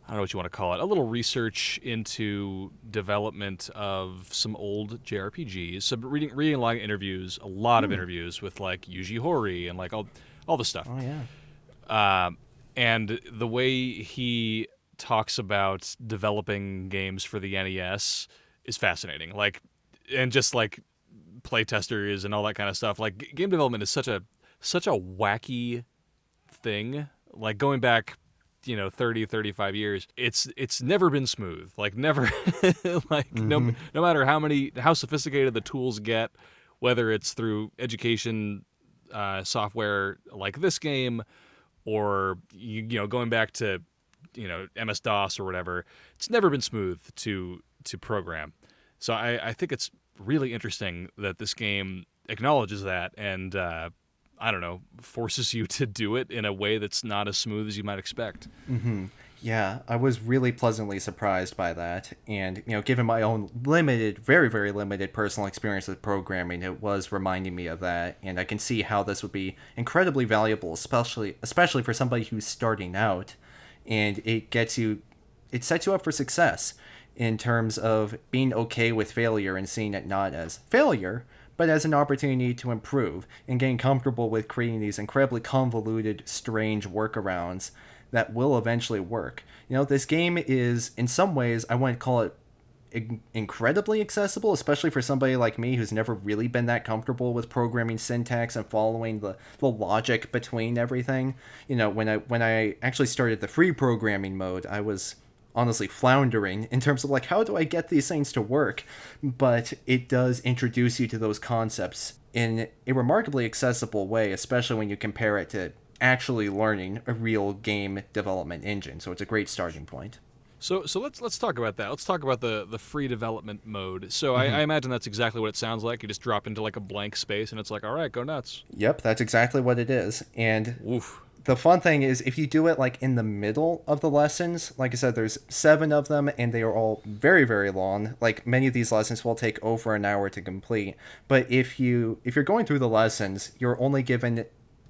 I don't know what you want to call it. A little research into development of some old JRPGs. So reading reading a lot of interviews, a lot of interviews with like Yuji Horii and like all all the stuff. Oh yeah. Um, and the way he talks about developing games for the NES is fascinating. Like, and just like playtesters and all that kind of stuff. Like, g- game development is such a such a wacky thing. Like going back, you know, 30, 35 years, it's it's never been smooth. Like never [laughs] like no no matter how many how sophisticated the tools get, whether it's through education uh, software like this game or you, you know going back to you know MS DOS or whatever, it's never been smooth to to program. So I, I think it's really interesting that this game acknowledges that and uh, I don't know forces you [laughs] to do it in a way that's not as smooth as you might expect. Yeah, I was really pleasantly surprised by that. And, you know, given my own limited, very, very limited personal experience with programming, it was reminding me of that. And I can see how this would be incredibly valuable, especially especially for somebody who's starting out. And it gets you it sets you up for success in terms of being okay with failure and seeing it not as failure, but as an opportunity to improve and getting comfortable with creating these incredibly convoluted, strange workarounds that will eventually work. You know, this game is, in some ways, I wouldn't call it incredibly accessible, especially for somebody like me who's never really been that comfortable with programming syntax and following the, the logic between everything. You know, when I when I actually started the free programming mode, I was honestly floundering in terms of like how do I get these things to work? But it does introduce you to those concepts in a remarkably accessible way, especially when you compare it to actually learning a real game development engine. So it's a great starting point. So so let's let's talk about that. Let's talk about the the free development mode. So I, mm-hmm. I imagine that's exactly what it sounds like. You just drop into like a blank space, and it's like, all right, go nuts. Yep, that's exactly what it is. And Oof. the fun thing is if you do it like in the middle of the lessons like i said there's seven of them and they are all very very long like many of these lessons will take over an hour to complete but if you if you're going through the lessons you're only given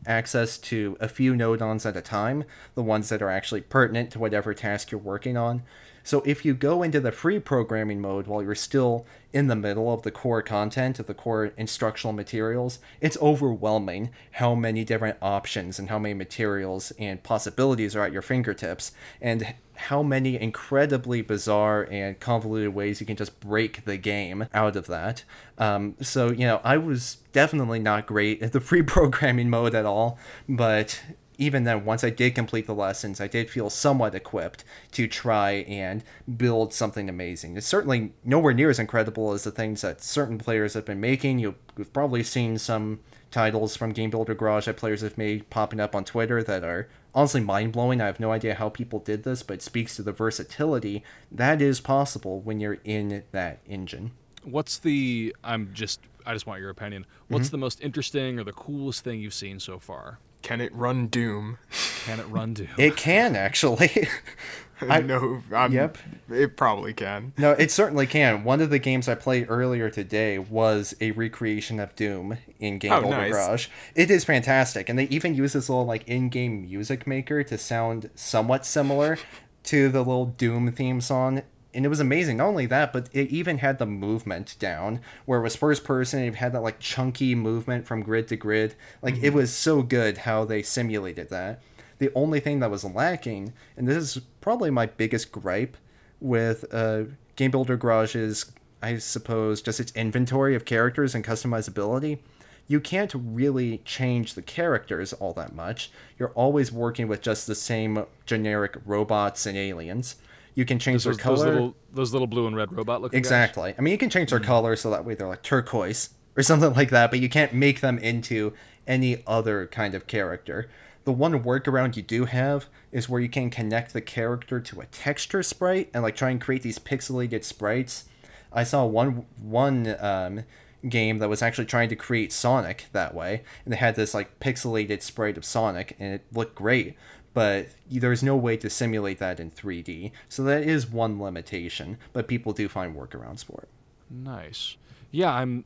access to a few nodons at a time the ones that are actually pertinent to whatever task you're working on so if you go into the free programming mode while you're still in the middle of the core content of the core instructional materials, it's overwhelming how many different options and how many materials and possibilities are at your fingertips and how many incredibly bizarre and convoluted ways you can just break the game out of that. Um, so, you know, I was definitely not great at the [laughs] free programming mode at all, but even then, once I did complete the lessons, I did feel somewhat equipped to try and build something amazing. It's certainly nowhere near as incredible as the things that certain players have been making. You've probably seen some titles from Game Builder Garage that players have made popping up on Twitter that are honestly mind blowing. I have no idea how people did this, but it speaks to the versatility that is possible when you're in that engine. What's the? I'm just. I just want your opinion. What's mm-hmm. the most interesting or the coolest thing you've seen so far? Can it run Doom? Can it run Doom? It can actually. [laughs] I know. I'm, Yep. It probably can. No, it certainly can. One of the games I played earlier today was a recreation of Doom in Game Oh, Builder nice. Garage. It is fantastic, and they even use this little like in-game music maker to sound somewhat similar to the little Doom theme song. And it was amazing. Not only that, but it even had the movement down, where it was first person. It had that like chunky movement from grid to grid. Like it was so good how they simulated that. The only thing that was lacking, and this is probably my biggest gripe with uh, Game Builder Garage's, I suppose, just its inventory of characters and customizability. You can't really change the characters all that much. You're always working with just the same generic robots and aliens. You can change those, their color. those little those little blue and red robot looking guys? Exactly. I mean, you can change their color so that way they're like turquoise or [laughs] something like that, but you can't make them into any other kind of character. The one workaround you do have is where you can connect the character to a texture sprite and like try and create these pixelated sprites. I saw one one um, game that was actually trying to create Sonic that way, and they had this like pixelated sprite of Sonic, and it looked great. But there's no way to simulate that in 3D, so that is one limitation. But people do find workarounds for it. Nice. Yeah, I'm.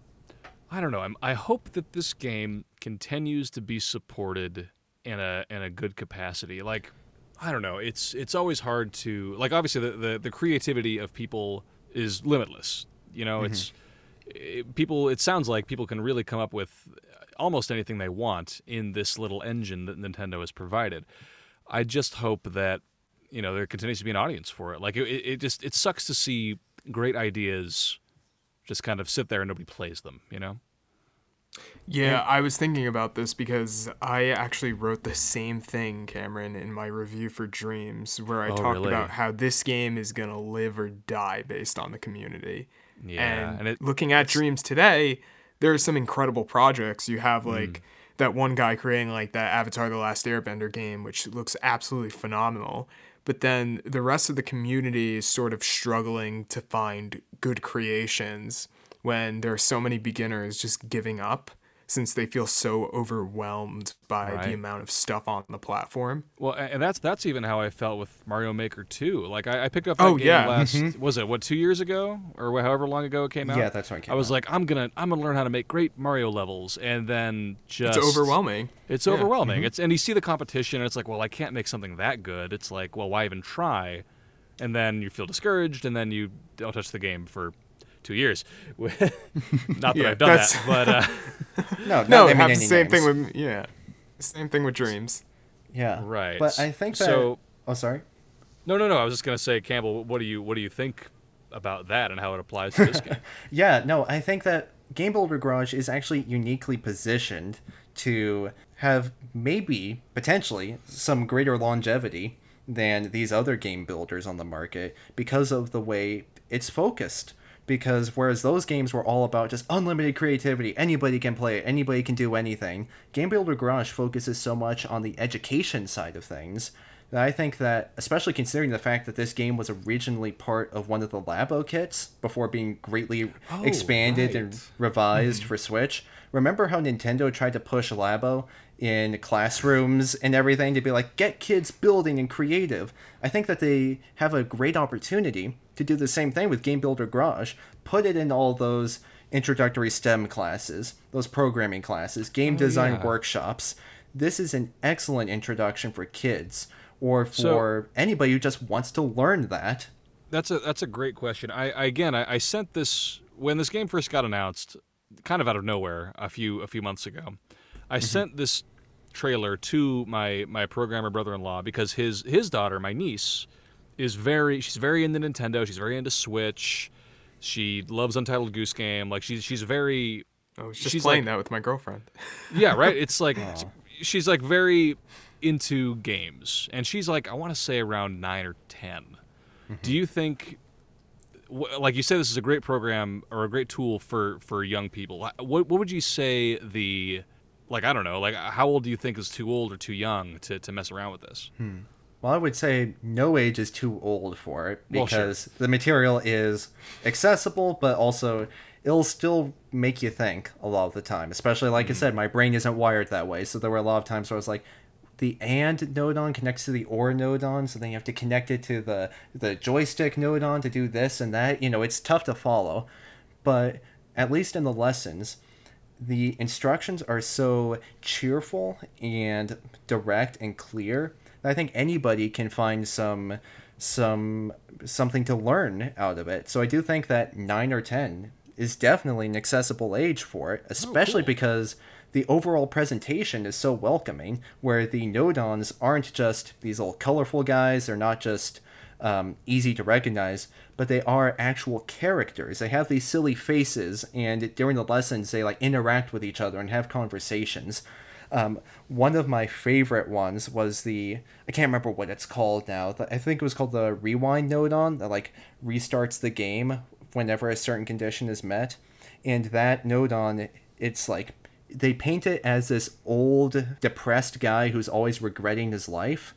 I don't know. I'm. I hope that this game continues to be supported in a in a good capacity. Like, I don't know. It's it's always hard to like. Obviously, the the, the creativity of people is limitless. You know, it's mm-hmm. it, people. It sounds like people can really come up with almost anything they want in this little engine that Nintendo has provided. I just hope that you know there continues to be an audience for it. Like it, it just it sucks to see great ideas just kind of sit there and nobody plays them. You know. Yeah, I was thinking about this because I actually wrote the same thing, Cameron, in my review for Dreams, where I Oh, talked really? about how this game is gonna live or die based on the community. Yeah, and, and it- looking at Dreams today, there are some incredible projects. You have hmm. like that one guy creating like that Avatar: The Last Airbender game, which looks absolutely phenomenal. But then the rest of the community is sort of struggling to find good creations when there are so many beginners just giving up since they feel so overwhelmed by Right. the amount of stuff on the platform. Well, and that's that's even how I felt with Mario Maker 2. Like I, I picked up that Oh, game yeah. last was it what two years ago or however long ago it came out? Yeah, that's when it came I was out. like, I'm gonna I'm gonna learn how to make great Mario levels, and then just It's overwhelming. It's Yeah. Mm-hmm. overwhelming. It's and you see the competition, and it's like, well, I can't make something that good. It's like, well, why even try? And then you feel discouraged, and then you don't touch the game for two years. [laughs] Not that Yeah, I've done that's- that, but uh, [laughs] No, No, naming have the any same thing with yeah, same thing with dreams. yeah, Right. But I think that. So- oh, sorry. no, no, no. I was just gonna say, Campbell, what do you what do you think about that and how it applies to this game? [laughs] Yeah, no, I think that Game Builder Garage is actually uniquely positioned to have maybe potentially some greater longevity than these other game builders on the market because of the way it's focused. Because whereas those games were all about just unlimited creativity, anybody can play it, anybody can do anything, Game Builder Garage focuses so much on the education side of things that I think that, especially considering the fact that this game was originally part of one of the Labo kits before being greatly Oh, expanded and right. revised hmm. for Switch. Remember how Nintendo tried to push Labo in classrooms and everything to be like, get kids building and creative? I think that they have a great opportunity to do the same thing with Game Builder Garage. Put it in all those introductory STEM classes, those programming classes, game oh, design yeah. workshops. This is an excellent introduction for kids or for So- anybody who just wants to learn that. That's a that's a great question. I, I again I, I sent this when this game first got announced, kind of out of nowhere a few a few months ago. I mm-hmm. sent this trailer to my my programmer brother-in-law because his his daughter, my niece, is very she's very into Nintendo. She's very into Switch. She loves Untitled Goose Game. Like she's she's very I was just She's playing like- that with my girlfriend. [laughs] yeah, right. It's like she's like very into games, and she's like I want to say around nine or 10 Do mm-hmm. you think, like you said, this is a great program or a great tool for for young people? What what would you say the like I don't know like how old do you think is too old or too young to, to mess around with this? Hmm. Well, I would say no age is too old for it Well, sure. because the material is accessible, but also it'll still make you think a lot of the time. Especially, like I mm-hmm. said, my brain isn't wired that way. So there were a lot of times where I was like, the and nodon connects to the or nodon, so then you have to connect it to the the joystick nodon to do this and that. You know, it's tough to follow, but at least in the lessons, the instructions are so cheerful and direct and clear I think anybody can find some some something to learn out of it. So I do think that 9 or 10 is definitely an accessible age for it, especially because the overall presentation is so welcoming where the nodons aren't just these little colorful guys, they're not just um, easy to recognize, but they are actual characters. They have these silly faces, and during the lessons, they like interact with each other and have conversations. Um, one of my favorite ones was the I can't remember what it's called now. I think it was called the rewind nodon that like restarts the game whenever a certain condition is met, and that nodon it's like they paint it as this old depressed guy who's always regretting his life.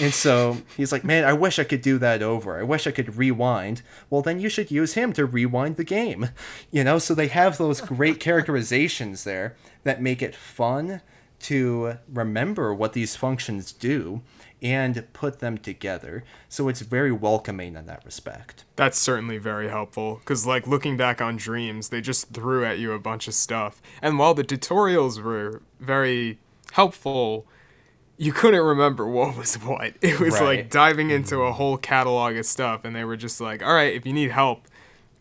And so [laughs] he's like, Man, I wish I could do that over. I wish I could rewind. Well, then you should use him to rewind the game. You know, so they have those great characterizations there that make it fun to remember what these functions do and put them together. So it's very welcoming in that respect. That's certainly very helpful because, like, looking back on Dreams, they just threw at you a bunch of stuff. And while the tutorials were very helpful, you couldn't remember what was what. It was Right. like diving into a whole catalog of stuff, and they were just like, all right, if you need help,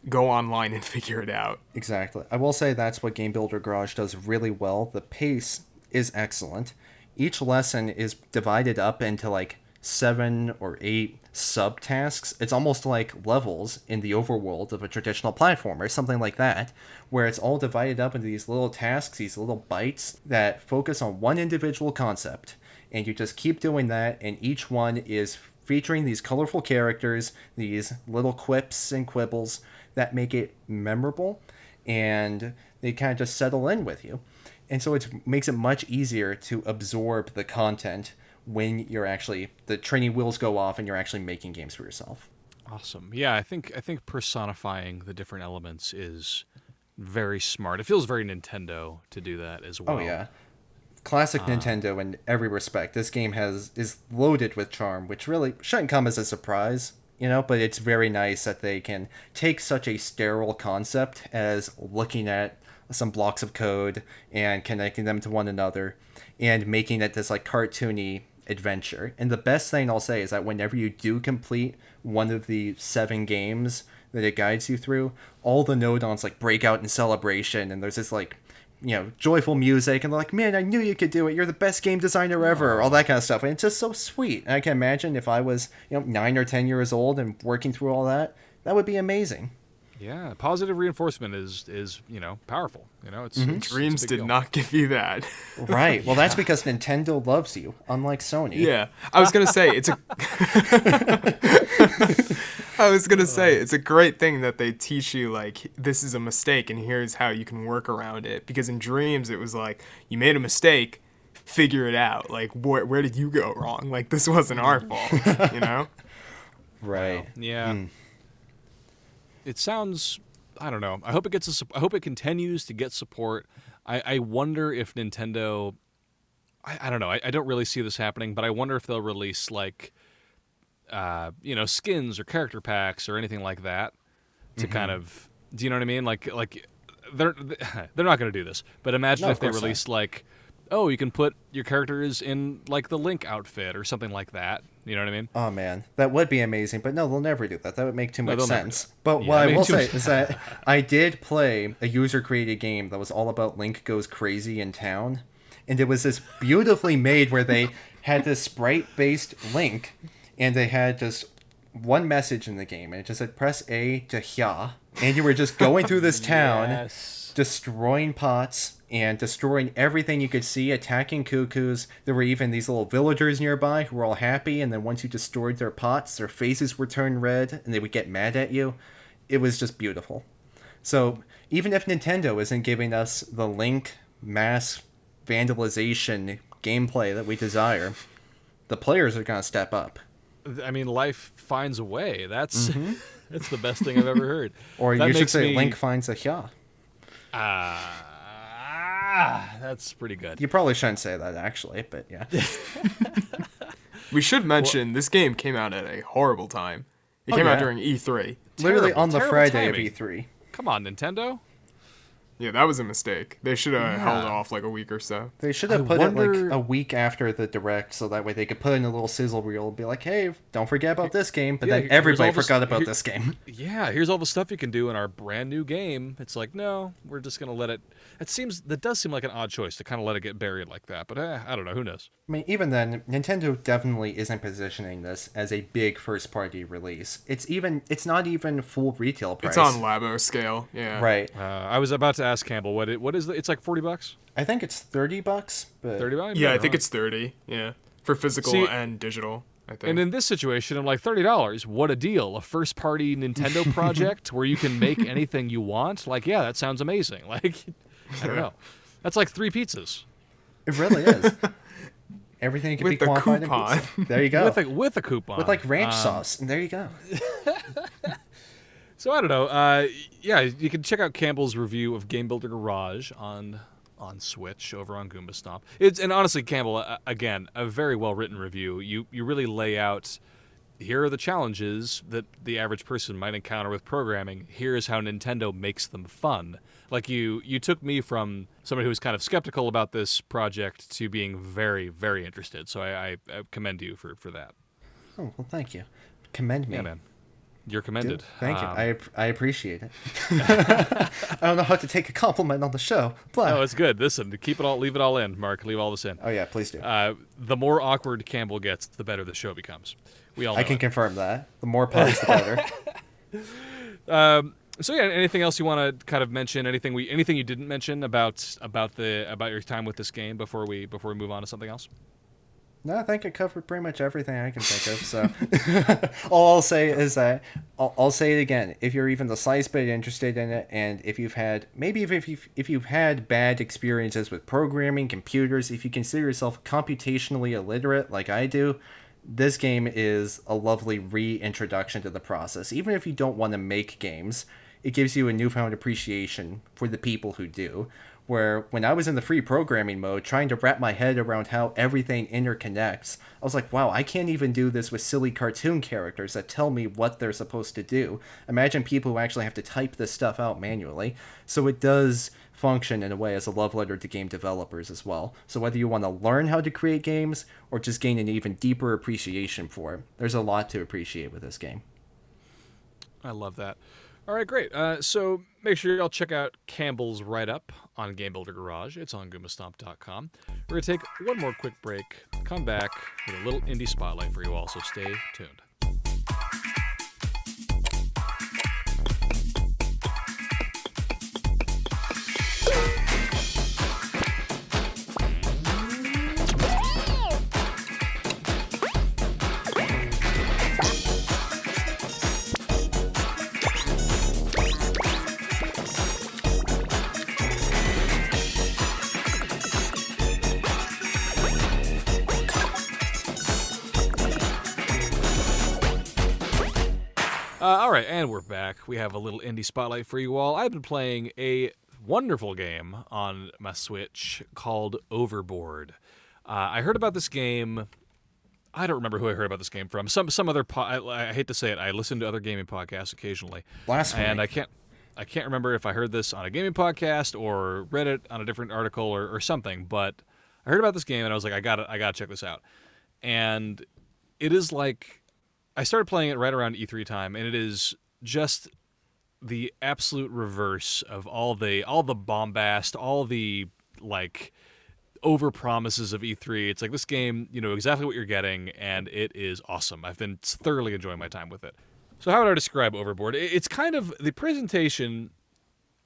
go online and [laughs] figure it out. Exactly. I will say that's what Game Builder Garage does really well. The pace is excellent. Each lesson is divided up into like seven or eight subtasks. It's almost like levels in the overworld of a traditional platformer, something like that, where it's all divided up into these little tasks, these little bites that focus on one individual concept. And you just keep doing that, and each one is featuring these colorful characters, these little quips and quibbles that make it memorable and they kind of just settle in with you. And so it makes it much easier to absorb the content when you're actually the training wheels go off and you're actually making games for yourself. Awesome. Yeah, I think I think personifying the different elements is very smart. It feels very Nintendo to do that as oh, well. Oh yeah. Classic uh, Nintendo in every respect. This game has is loaded with charm, which really shouldn't come as a surprise, you know, but it's very nice that they can take such a sterile concept as looking at some blocks of code and connecting them to one another and making it this like cartoony adventure. And the best thing I'll say is that whenever you do complete one of the seven games that it guides you through, all the nodons like break out in celebration, and there's this like you know joyful music, and they're like, "Man, I knew you could do it! You're the best game designer ever!" All that kind of stuff, and it's just so sweet. And I can imagine if I was you know nine or ten years old and working through all that, that would be amazing. Yeah, positive reinforcement is is you know powerful. You know, it's, mm-hmm. it's- it's Dreams big did deal. not give you that. [laughs] Right. Well, that's [laughs] because Nintendo loves you, unlike Sony. Yeah, I was gonna say it's a. [laughs] I was gonna say uh. it's a great thing that they teach you like this is a mistake and here's how you can work around it. Because in dreams it was like you made a mistake, figure it out. Like where where did you go wrong? Like this wasn't our fault, you know? Right. Yeah. Hmm. It sounds. I don't know. I hope it gets. A, I hope it continues to get support. I, I wonder if Nintendo. I, I don't know. I, I don't really see this happening, but I wonder if they'll release like, uh, you know, skins or character packs or anything like that to kind of. Do you know what I mean? Like, like they're [laughs] they're not going to do this. But imagine No, if they course not. released like, oh, you can put your characters in like the Link outfit or something like that. You know what I mean? Oh man, that would be amazing. But no, they'll never do that. That would make too much never sense. But Yeah, what I mean, will say much- [laughs] is that I did play a user-created game that was all about Link goes crazy in town, and it was this beautifully made where they had this sprite-based Link, and they had just one message in the game, and it just said press A to Hya, and you were just going through this town [laughs] Yes. destroying pots and destroying everything you could see, attacking cuckoos. There were even these little villagers nearby who were all happy, and then once you destroyed their pots, their faces would turn red and they would get mad at you. It was just beautiful. So even if Nintendo isn't giving us the Link mass vandalization gameplay that we desire, the players are going to step up. I mean, life finds a way. That's [laughs] that's the best thing I've ever heard. Mm-hmm. Or That you should say me- Link finds a Hya. Ah, Ah, that's pretty good. You probably shouldn't say that actually, but yeah. [laughs] [laughs] We should mention this game came out at a horrible time. It Oh, came out during E3. Literally Terrible, on the Friday timing. of E E3. Come on, Nintendo. Yeah, that was a mistake. They should have held off like a week or so. They should have I put it like a week after the direct, so that way they could put in a little sizzle reel and be like, "Hey, don't forget about this game." But Yeah, then everybody all this- forgot about here- this game. [laughs] Yeah, here's all the stuff you can do in our brand new game. It's like, no, we're just gonna let it. It seems that does seem like an odd choice to kind of let it get buried like that. But eh, I don't know. Who knows? I mean, even then, Nintendo definitely isn't positioning this as a big first-party release. It's even, it's not even full retail price. It's on Labo scale. Yeah. right. Uh, I was about to ask Campbell what it what is the, it's like forty bucks, I think it's thirty bucks, but thirty bucks. Yeah, I think it's 30. Yeah. For physical See- and digital, I think. And in this situation, I'm like thirty dollars. What a deal! A first party Nintendo [laughs] project where you can make anything you want. Like, yeah, that sounds amazing. [laughs] Like, I don't know. That's like three pizzas it really is. [laughs] Everything can With be the quantified in coupon. There you go. with a with a coupon With like ranch Um, sauce, and there you go. So I don't know. Uh, yeah, you can check out Campbell's review of Game Builder Garage on on Switch over on Goomba Stomp. It's and honestly, Campbell, uh, again, a very well written review. You you really lay out. Here are the challenges that the average person might encounter with programming. Here's how Nintendo makes them fun. Like you, you took me from somebody who was kind of skeptical about this project to being very, very interested. So I, I, I commend you for, for that. Oh well, thank you. Commend me. Yeah, man, you're commended. Thank you. Um, I I appreciate it. [laughs] [laughs] I don't know how to take a compliment on the show, but No, it's good. Listen, keep it all, leave it all in, Marc. Leave all this in. oh yeah, please do. Uh, the more awkward Campbell gets, the better the show becomes. We all I can it. confirm that. The more puns, the better. [laughs] Um, so yeah, anything else you want to kind of mention? Anything we, anything you didn't mention about about the about your time with this game before we before we move on to something else? No, I think I covered pretty much everything I can think of. So [laughs] all I'll say is that I'll, I'll say it again. If you're even the slightest bit interested in it, and if you've had maybe if you've, if you've had bad experiences with programming, computers, if you consider yourself computationally illiterate like I do, this game is a lovely reintroduction to the process. Even if you don't want to make games, it gives you a newfound appreciation for the people who do. Where when I was in the free programming mode, trying to wrap my head around how everything interconnects, I was like, wow, I can't even do this with silly cartoon characters that tell me what they're supposed to do. Imagine people who actually have to type this stuff out manually. So it does function in a way as a love letter to game developers as well. So whether you want to learn how to create games or just gain an even deeper appreciation for it, there's a lot to appreciate with this game. I love that. All right, great. Uh, so make sure y'all check out Campbell's write up on Game Builder Garage. It's on goombastomp.com. We're going to take one more quick break, come back with a little indie spotlight for you all, so stay tuned. Have a little indie spotlight for you all. I've been playing a wonderful game on my Switch called Overboard. Uh, I heard about this game. I don't remember who I heard about this game from. Some some other. Po- I, I hate to say it. I listen to other gaming podcasts occasionally, Blasphemy. and I can't. I can't remember if I heard this on a gaming podcast or read it on a different article or, or something. But I heard about this game and I was like, I got I got to check this out. And it is like I started playing it right around E3 time, and it is just the absolute reverse of all the all the bombast, all the like over promises of E3. It's like this game, you know exactly what you're getting, and it is awesome. I've been thoroughly enjoying my time with it. So how would I describe Overboard? It's kind of the presentation.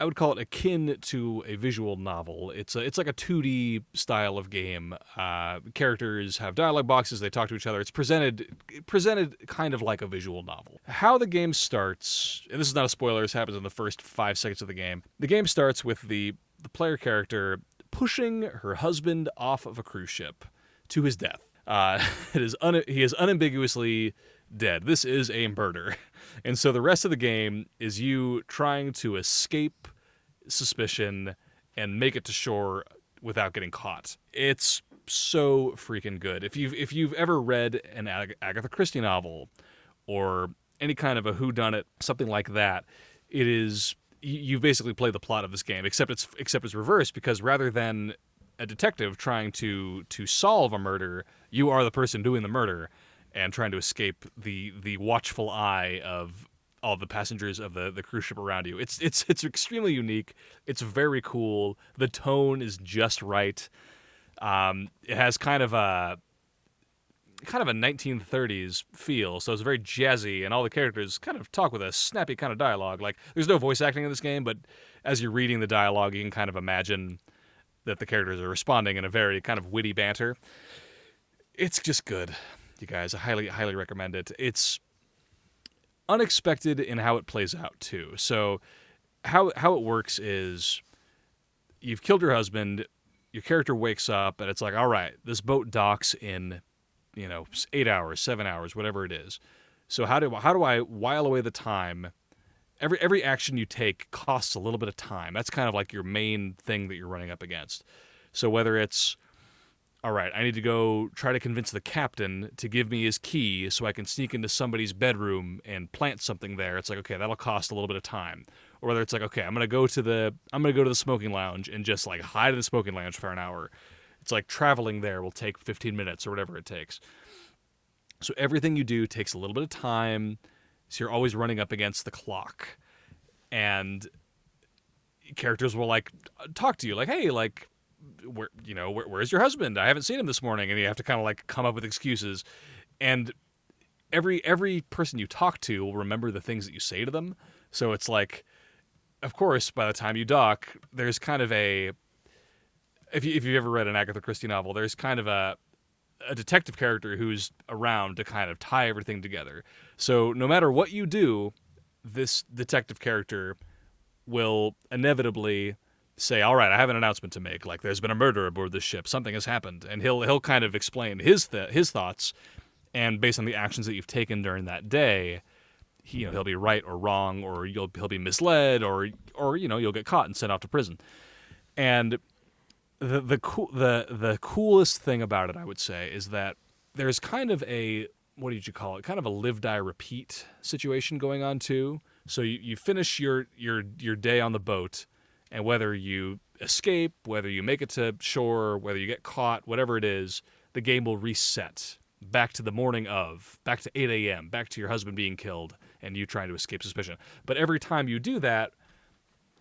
I would call it akin to a visual novel. It's a, it's like a 2D style of game. Uh, characters have dialogue boxes. They talk to each other. It's presented presented kind of like a visual novel. How the game starts, and this is not a spoiler. This happens in the first five seconds of the game. The game starts with the the player character pushing her husband off of a cruise ship to his death. Uh, [laughs] it is un- he is unambiguously dead. This is a murder. [laughs] And so the rest of the game is you trying to escape suspicion and make it to shore without getting caught. It's so freaking good. If you've if you've ever read an Ag- Agatha Christie novel or any kind of a whodunit, something like that, it is you basically play the plot of this game, except it's except it's reversed because rather than a detective trying to to solve a murder, you are the person doing the murder and trying to escape the the watchful eye of all the passengers of the, the cruise ship around you. It's it's it's extremely unique. It's very cool. The tone is just right. Um, it has kind of a kind of a 1930s feel, so it's very jazzy, and all the characters kind of talk with a snappy kind of dialogue. Like there's no voice acting in this game, but as you're reading the dialogue, you can kind of imagine that the characters are responding in a very kind of witty banter. It's just good, you guys. I highly highly recommend it. It's unexpected in how it plays out too. So how how it works is you've killed your husband, your character wakes up and it's like, "All right, this boat docks in, you know, 8 hours, 7 hours, whatever it is." So how do how do I while away the time? Every every action you take costs a little bit of time. That's kind of like your main thing that you're running up against. So whether it's all right, I need to go try to convince the captain to give me his key so I can sneak into somebody's bedroom and plant something there. It's like, okay, that'll cost a little bit of time. Or whether it's like, okay, I'm gonna go to the I'm gonna go to the smoking lounge and just like hide in the smoking lounge for an hour. It's like traveling there will take 15 minutes or whatever it takes. So everything you do takes a little bit of time. So you're always running up against the clock. And characters will like talk to you like, hey, like where you know where, where's your husband? I haven't seen him this morning. And you have to kind of like come up with excuses. And every every person you talk to will remember the things that you say to them. So it's like of course by the time you dock there's kind of a if, you, if you've ever read an agatha christie novel there's kind of a a detective character who's around to kind of tie everything together. So no matter what you do this detective character will inevitably say, "All right, I have an announcement to make. Like, there's been a murder aboard this ship. Something has happened," and he'll he'll kind of explain his th- his thoughts, and based on the actions that you've taken during that day, he, you know he'll be right or wrong, or you'll he'll be misled, or or you know you'll get caught and sent off to prison. And the the cool the the coolest thing about it, I would say, is that there's kind of a what did you call it? Kind of a live die repeat situation going on too. So you, you finish your your your day on the boat and whether you escape, whether you make it to shore, whether you get caught, whatever it is, the game will reset back to the morning of, back to 8 a.m., back to your husband being killed, and you trying to escape suspicion. But every time you do that,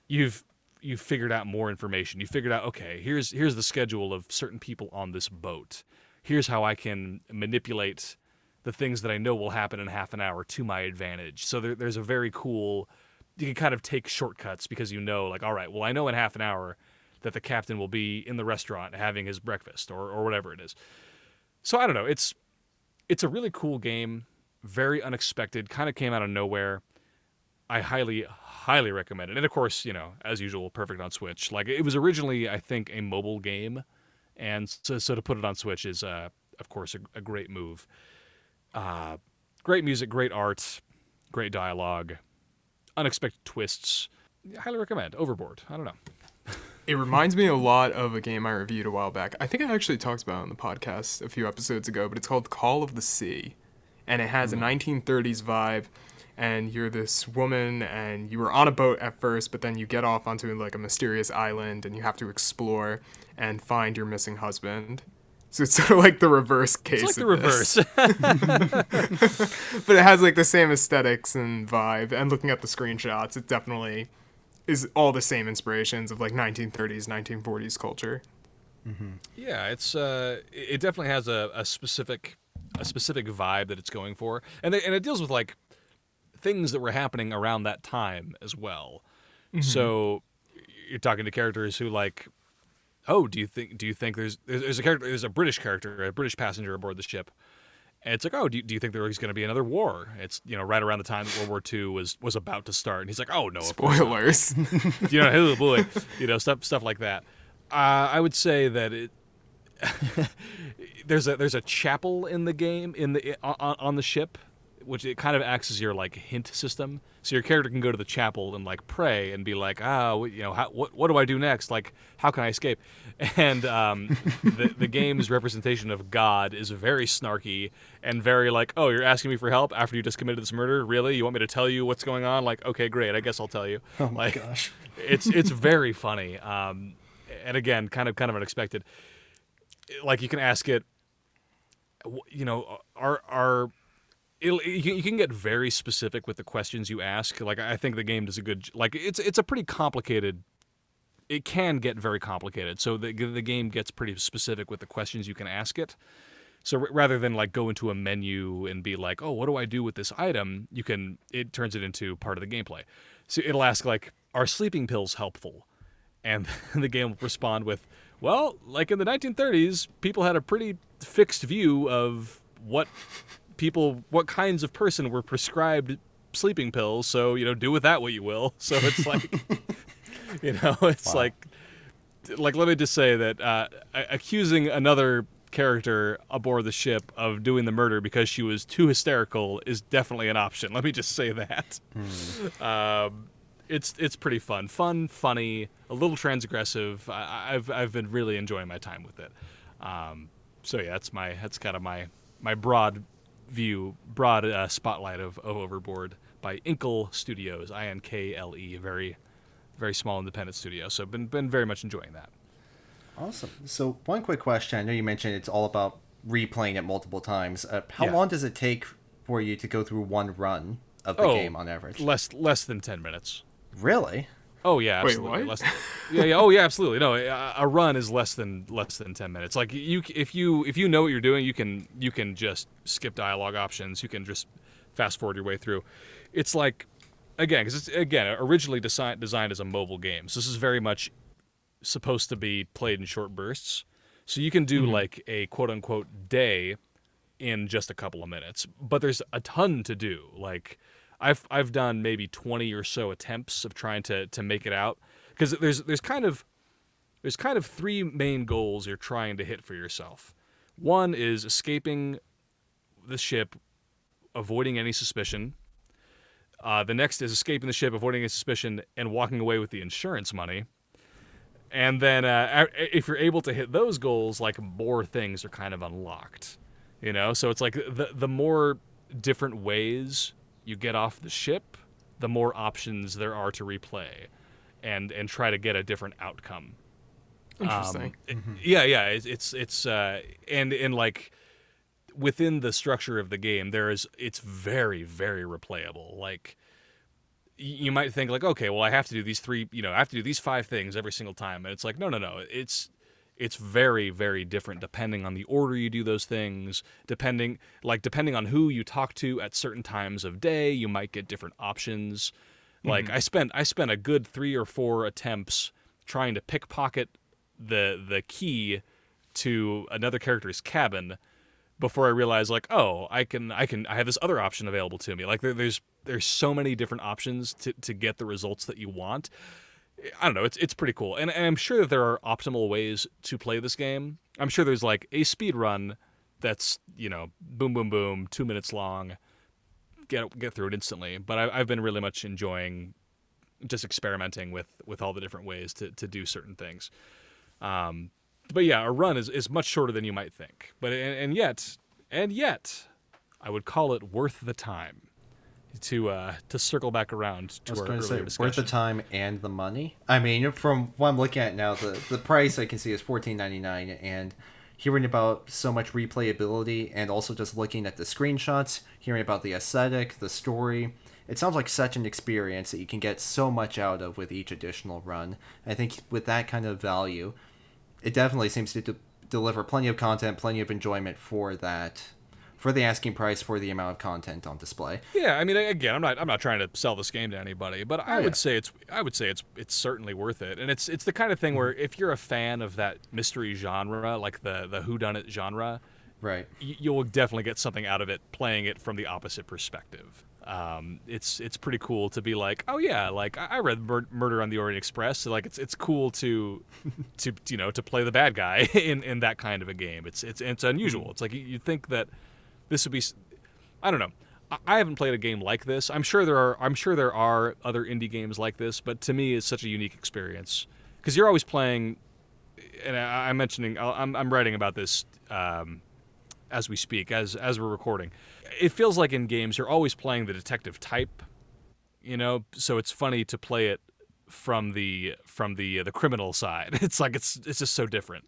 you've you've figured out more information. You figured out okay, here's here's the schedule of certain people on this boat. Here's how I can manipulate the things that I know will happen in half an hour to my advantage. So there, there's a very cool. You can kind of take shortcuts because you know, like, all right, well, I know in half an hour that the captain will be in the restaurant having his breakfast or, or whatever it is. So I don't know. It's it's a really cool game, very unexpected, kind of came out of nowhere. I highly highly recommend it. And of course, you know, as usual, perfect on Switch. Like it was originally, I think, a mobile game, and so, so to put it on Switch is, uh, of course, a, a great move. Uh, great music, great art, great dialogue, unexpected twists. I Highly recommend. Overboard. I don't know. It reminds me a lot of a game I reviewed a while back. I think I actually talked about it on the podcast a few episodes ago, but it's called Call of the Sea. And it has a mm. 1930s vibe. And you're this woman, and you were on a boat at first, but then you get off onto like a mysterious island, and you have to explore and find your missing husband. So it's sort of like the reverse case. It's like the of this. reverse. [laughs] but it has like the same aesthetics and vibe. And looking at the screenshots, it definitely is all the same inspirations of like 1930s, 1940s culture. Yeah, it's uh, it definitely has a, a specific a specific vibe that it's going for, and they, and it deals with like things that were happening around that time as well. So you're talking to characters who like, oh, do you think do you think there's there's, there's a character there's a British character a British passenger aboard the ship. And it's like, oh, do you, do you think there's going to be another war? It's you know right around the time that World War II was was about to start, and he's like, oh no. Spoilers. [laughs] you know, boy, you know, stuff stuff like that. Uh, I would say that it [laughs] there's a there's a chapel in the game in the on, on the ship, which it kind of acts as your like hint system. So your character can go to the chapel and like pray and be like, ah, what, you know, how, what what do I do next? Like, how can I escape? [laughs] And um, the the game's representation of God is very snarky and very like, oh, you're asking me for help after you just committed this murder? Really? You want me to tell you what's going on? Like, okay, great. I guess I'll tell you. [laughs] Oh my like, gosh. it's it's very funny. Um, and again, kind of kind of unexpected. Like you can ask it, you know, are are you can- get very specific with the questions you ask. Like I think the game does a good like it's it's a pretty complicated. It can get very complicated, so the the game gets pretty specific with the questions you can ask it. So r- rather than like go into a menu and be like, "Oh, what do I do with this item?" You can it turns it into part of the gameplay. So it'll ask like, "Are sleeping pills helpful?" And [laughs] the game will respond with, "Well, like in the 1930s, people had a pretty fixed view of what people, what kinds of person were prescribed sleeping pills. So you know, do with that what you will." [laughs] So it's like, [laughs] you know, it's like like let me just say that uh, accusing another character aboard the ship of doing the murder because she was too hysterical is definitely an option. Let me just say that. Um, it's it's pretty fun, fun, funny, a little transgressive. I, I've I've been really enjoying my time with it. Um, so yeah, that's my that's kind of my my broad view, broad uh, spotlight of, of Overboard by Inkle Studios, I N K L E, very very small independent studio. So been been very much enjoying that. Awesome. So, one quick question. I know you mentioned it's all about replaying it multiple times. Uh, how Yeah. long does it take for you to go through one run of the Oh, game on average? Less less than ten minutes. Really? Oh yeah, Wait, absolutely. Less [laughs] yeah, yeah. Oh yeah, absolutely. No, a, a run is less than less than ten minutes. Like you, if you if you know what you're doing, you can you can just skip dialogue options. You can just fast forward your way through. It's like again because it's again originally designed designed as a mobile game. So this is very much supposed to be played in short bursts. So you can do mm-hmm. like a quote unquote day in just a couple of minutes. But there's a ton to do. Like I've I've done maybe 20 or so attempts of trying to to make it out because there's there's kind of there's kind of three main goals you're trying to hit for yourself. One is escaping the ship, avoiding any suspicion. Uh, the next is escaping the ship, avoiding any suspicion, and walking away with the insurance money. And then, uh, if you're able to hit those goals, like more things are kind of unlocked, you know. So it's like the the more different ways you get off the ship, the more options there are to replay, and and try to get a different outcome. Interesting. Um, it- Yeah, yeah. It's it's, it's uh, and and like within the structure of the game, there is it's very very replayable. Like you might think like, okay, well I have to do these three, you know, I have to do these five things every single time, and it's like, no, no, no, it's it's very very different depending on the order you do those things depending like depending on who you talk to at certain times of day you might get different options like mm-hmm. i spent i spent a good 3 or 4 attempts trying to pickpocket the the key to another character's cabin before I realized like, oh, I can I can I have this other option available to me. Like there, there's there's so many different options to, to get the results that you want. I don't know, it's it's pretty cool. And, and I'm sure that there are optimal ways to play this game. I'm sure there's like a speed run that's, you know, boom boom boom, 2 minutes long. Get get through it instantly. But I I've been really much enjoying just experimenting with with all the different ways to to do certain things. Um but yeah, a run is, is much shorter than you might think. But and, and yet, and yet, I would call it worth the time to uh, to circle back around to I was our earlier say discussion. worth the time and the money. I mean, from what I'm looking at now, the the price I can see is fourteen ninety nine, and hearing about so much replayability, and also just looking at the screenshots, hearing about the aesthetic, the story. It sounds like such an experience that you can get so much out of with each additional run. I think with that kind of value, it definitely seems to de- deliver plenty of content, plenty of enjoyment for that, for the asking price for the amount of content on display. Yeah, I mean, again, I'm not I'm not trying to sell this game to anybody, but I Oh, yeah. would say it's I would say it's it's certainly worth it, and it's it's the kind of thing where if you're a fan of that mystery genre, like the the whodunit genre, Right. you'll definitely get something out of it playing it from the opposite perspective. Um, it's it's pretty cool to be like, oh yeah, like I I read Mur- Murder on the Orient Express, so like it's it's cool to [laughs] to you know to play the bad guy [laughs] in, in that kind of a game. It's it's it's unusual. It's like you think that this would be I don't know. I- haven't played a game like this. I'm sure there are. I'm sure there are other indie games like this, but to me, it's such a unique experience because you're always playing. And I, I'm mentioning. I'm I'm writing about this um, as we speak, as as we're recording. It feels like in games you're always playing the detective type, you know. So it's funny to play it from the from the uh, the criminal side. [laughs] It's like it's it's just so different.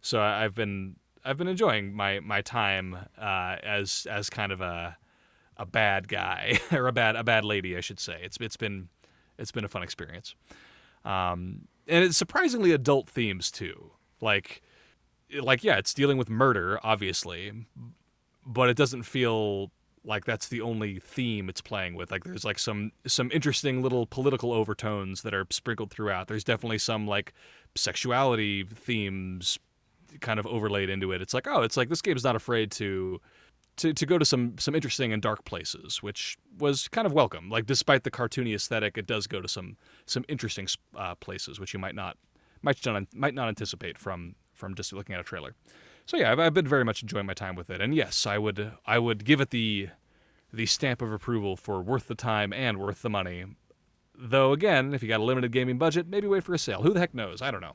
So I've been I've been enjoying my my time uh, as as kind of a a bad guy [laughs] or a bad a bad lady, I should say. It's it's been it's been a fun experience, um, and it's surprisingly adult themes too. Like like yeah, it's dealing with murder, obviously, but it doesn't feel like that's the only theme it's playing with. Like there's like some some interesting little political overtones that are sprinkled throughout. There's definitely some like sexuality themes kind of overlaid into it. It's like, oh, it's like this game's not afraid to to, to go to some some interesting and dark places, which was kind of welcome. Like despite the cartoony aesthetic, it does go to some some interesting uh, places, which you might not might not might not anticipate from from just looking at a trailer. So yeah, I've, I've been very much enjoying my time with it, and yes, I would I would give it the the stamp of approval for worth the time and worth the money. Though again, if you got a limited gaming budget, maybe wait for a sale. Who the heck knows? I don't know.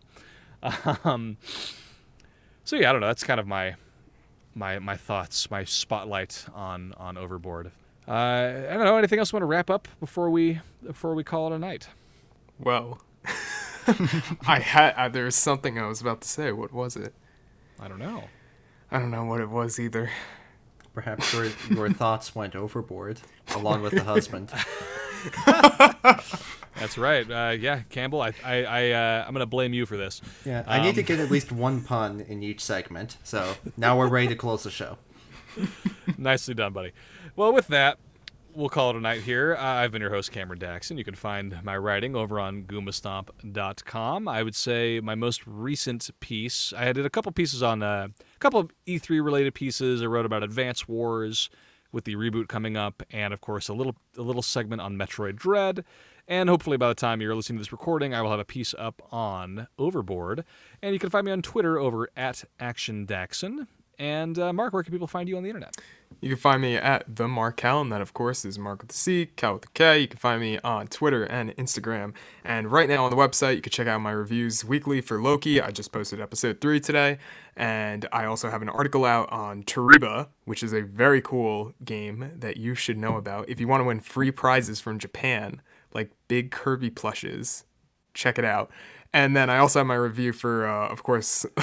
[laughs] Um, so yeah, I don't know. That's kind of my my my thoughts, my spotlight on on Overboard. Uh, I don't know. Anything else you want to wrap up before we before we call it a night? Well, [laughs] I had uh, there was something I was about to say. What was it? I don't know. I don't know what it was either. Perhaps your, your [laughs] thoughts went overboard, along with the husband. [laughs] That's right. Uh, yeah, Campbell. I I, I uh, I'm gonna blame you for this. Yeah, I need to Um, get at least one pun in each segment. So now we're ready to close the show. [laughs] Nicely done, buddy. Well, with that, we'll call it a night here. Uh, I've been your host, Cameron Daxon. You can find my writing over on goombastomp.com. I would say my most recent piece, I did a couple pieces on uh, a couple of E3 related pieces. I wrote about Advance Wars with the reboot coming up, and of course, a little a little segment on Metroid Dread. And hopefully, by the time you're listening to this recording, I will have a piece up on Overboard. And you can find me on Twitter over at ActionDaxon. And uh, Marc, where can people find you on the internet? You can find me at the Marc Kal, and that of course is Marc with the C, Kal with the K. You can find me on Twitter and Instagram. And right now on the website, you can check out my reviews weekly for Loki. I just posted episode three today, and I also have an article out on Tariba, which is a very cool game that you should know about. If you want to win free prizes from Japan, like big Kirby plushes, check it out. And then I also have my review for, uh, of course. [laughs]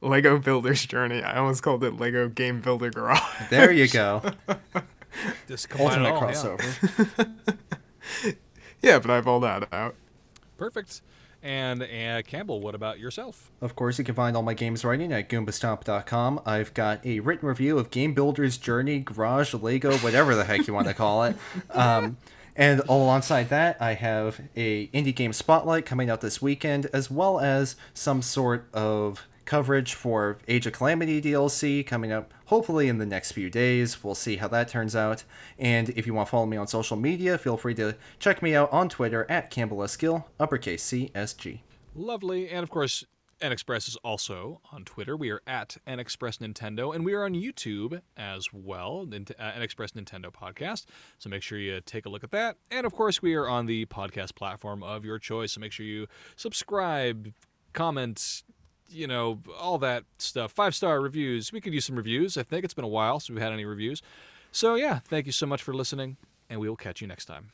Lego Builder's Journey. I almost called it Lego Game Builder Garage. There you go. [laughs] Just Ultimate all, yeah. crossover. [laughs] yeah, but I have all that out. Perfect. And uh, Campbell, what about yourself? Of course, you can find all my games writing at goombastomp.com. I've got a written review of Game Builder's Journey, Garage, Lego, whatever the heck you want to call it. [laughs] Um, and alongside that, I have a indie game spotlight coming out this weekend, as well as some sort of coverage for Age of Calamity DLC coming up hopefully in the next few days. We'll see how that turns out. And if you want to follow me on social media, feel free to check me out on Twitter at Campbell uppercase C S G. Lovely. And of course, NXpress is also on Twitter. We are at NXpress Nintendo, and we are on YouTube as well, Nint- uh, Nintendo Podcast. So make sure you take a look at that. And of course, we are on the podcast platform of your choice. So make sure you subscribe, comment, you know, all that stuff. Five star reviews. We could use some reviews. I think it's been a while since we've had any reviews. So yeah, thank you so much for listening, and we will catch you next time.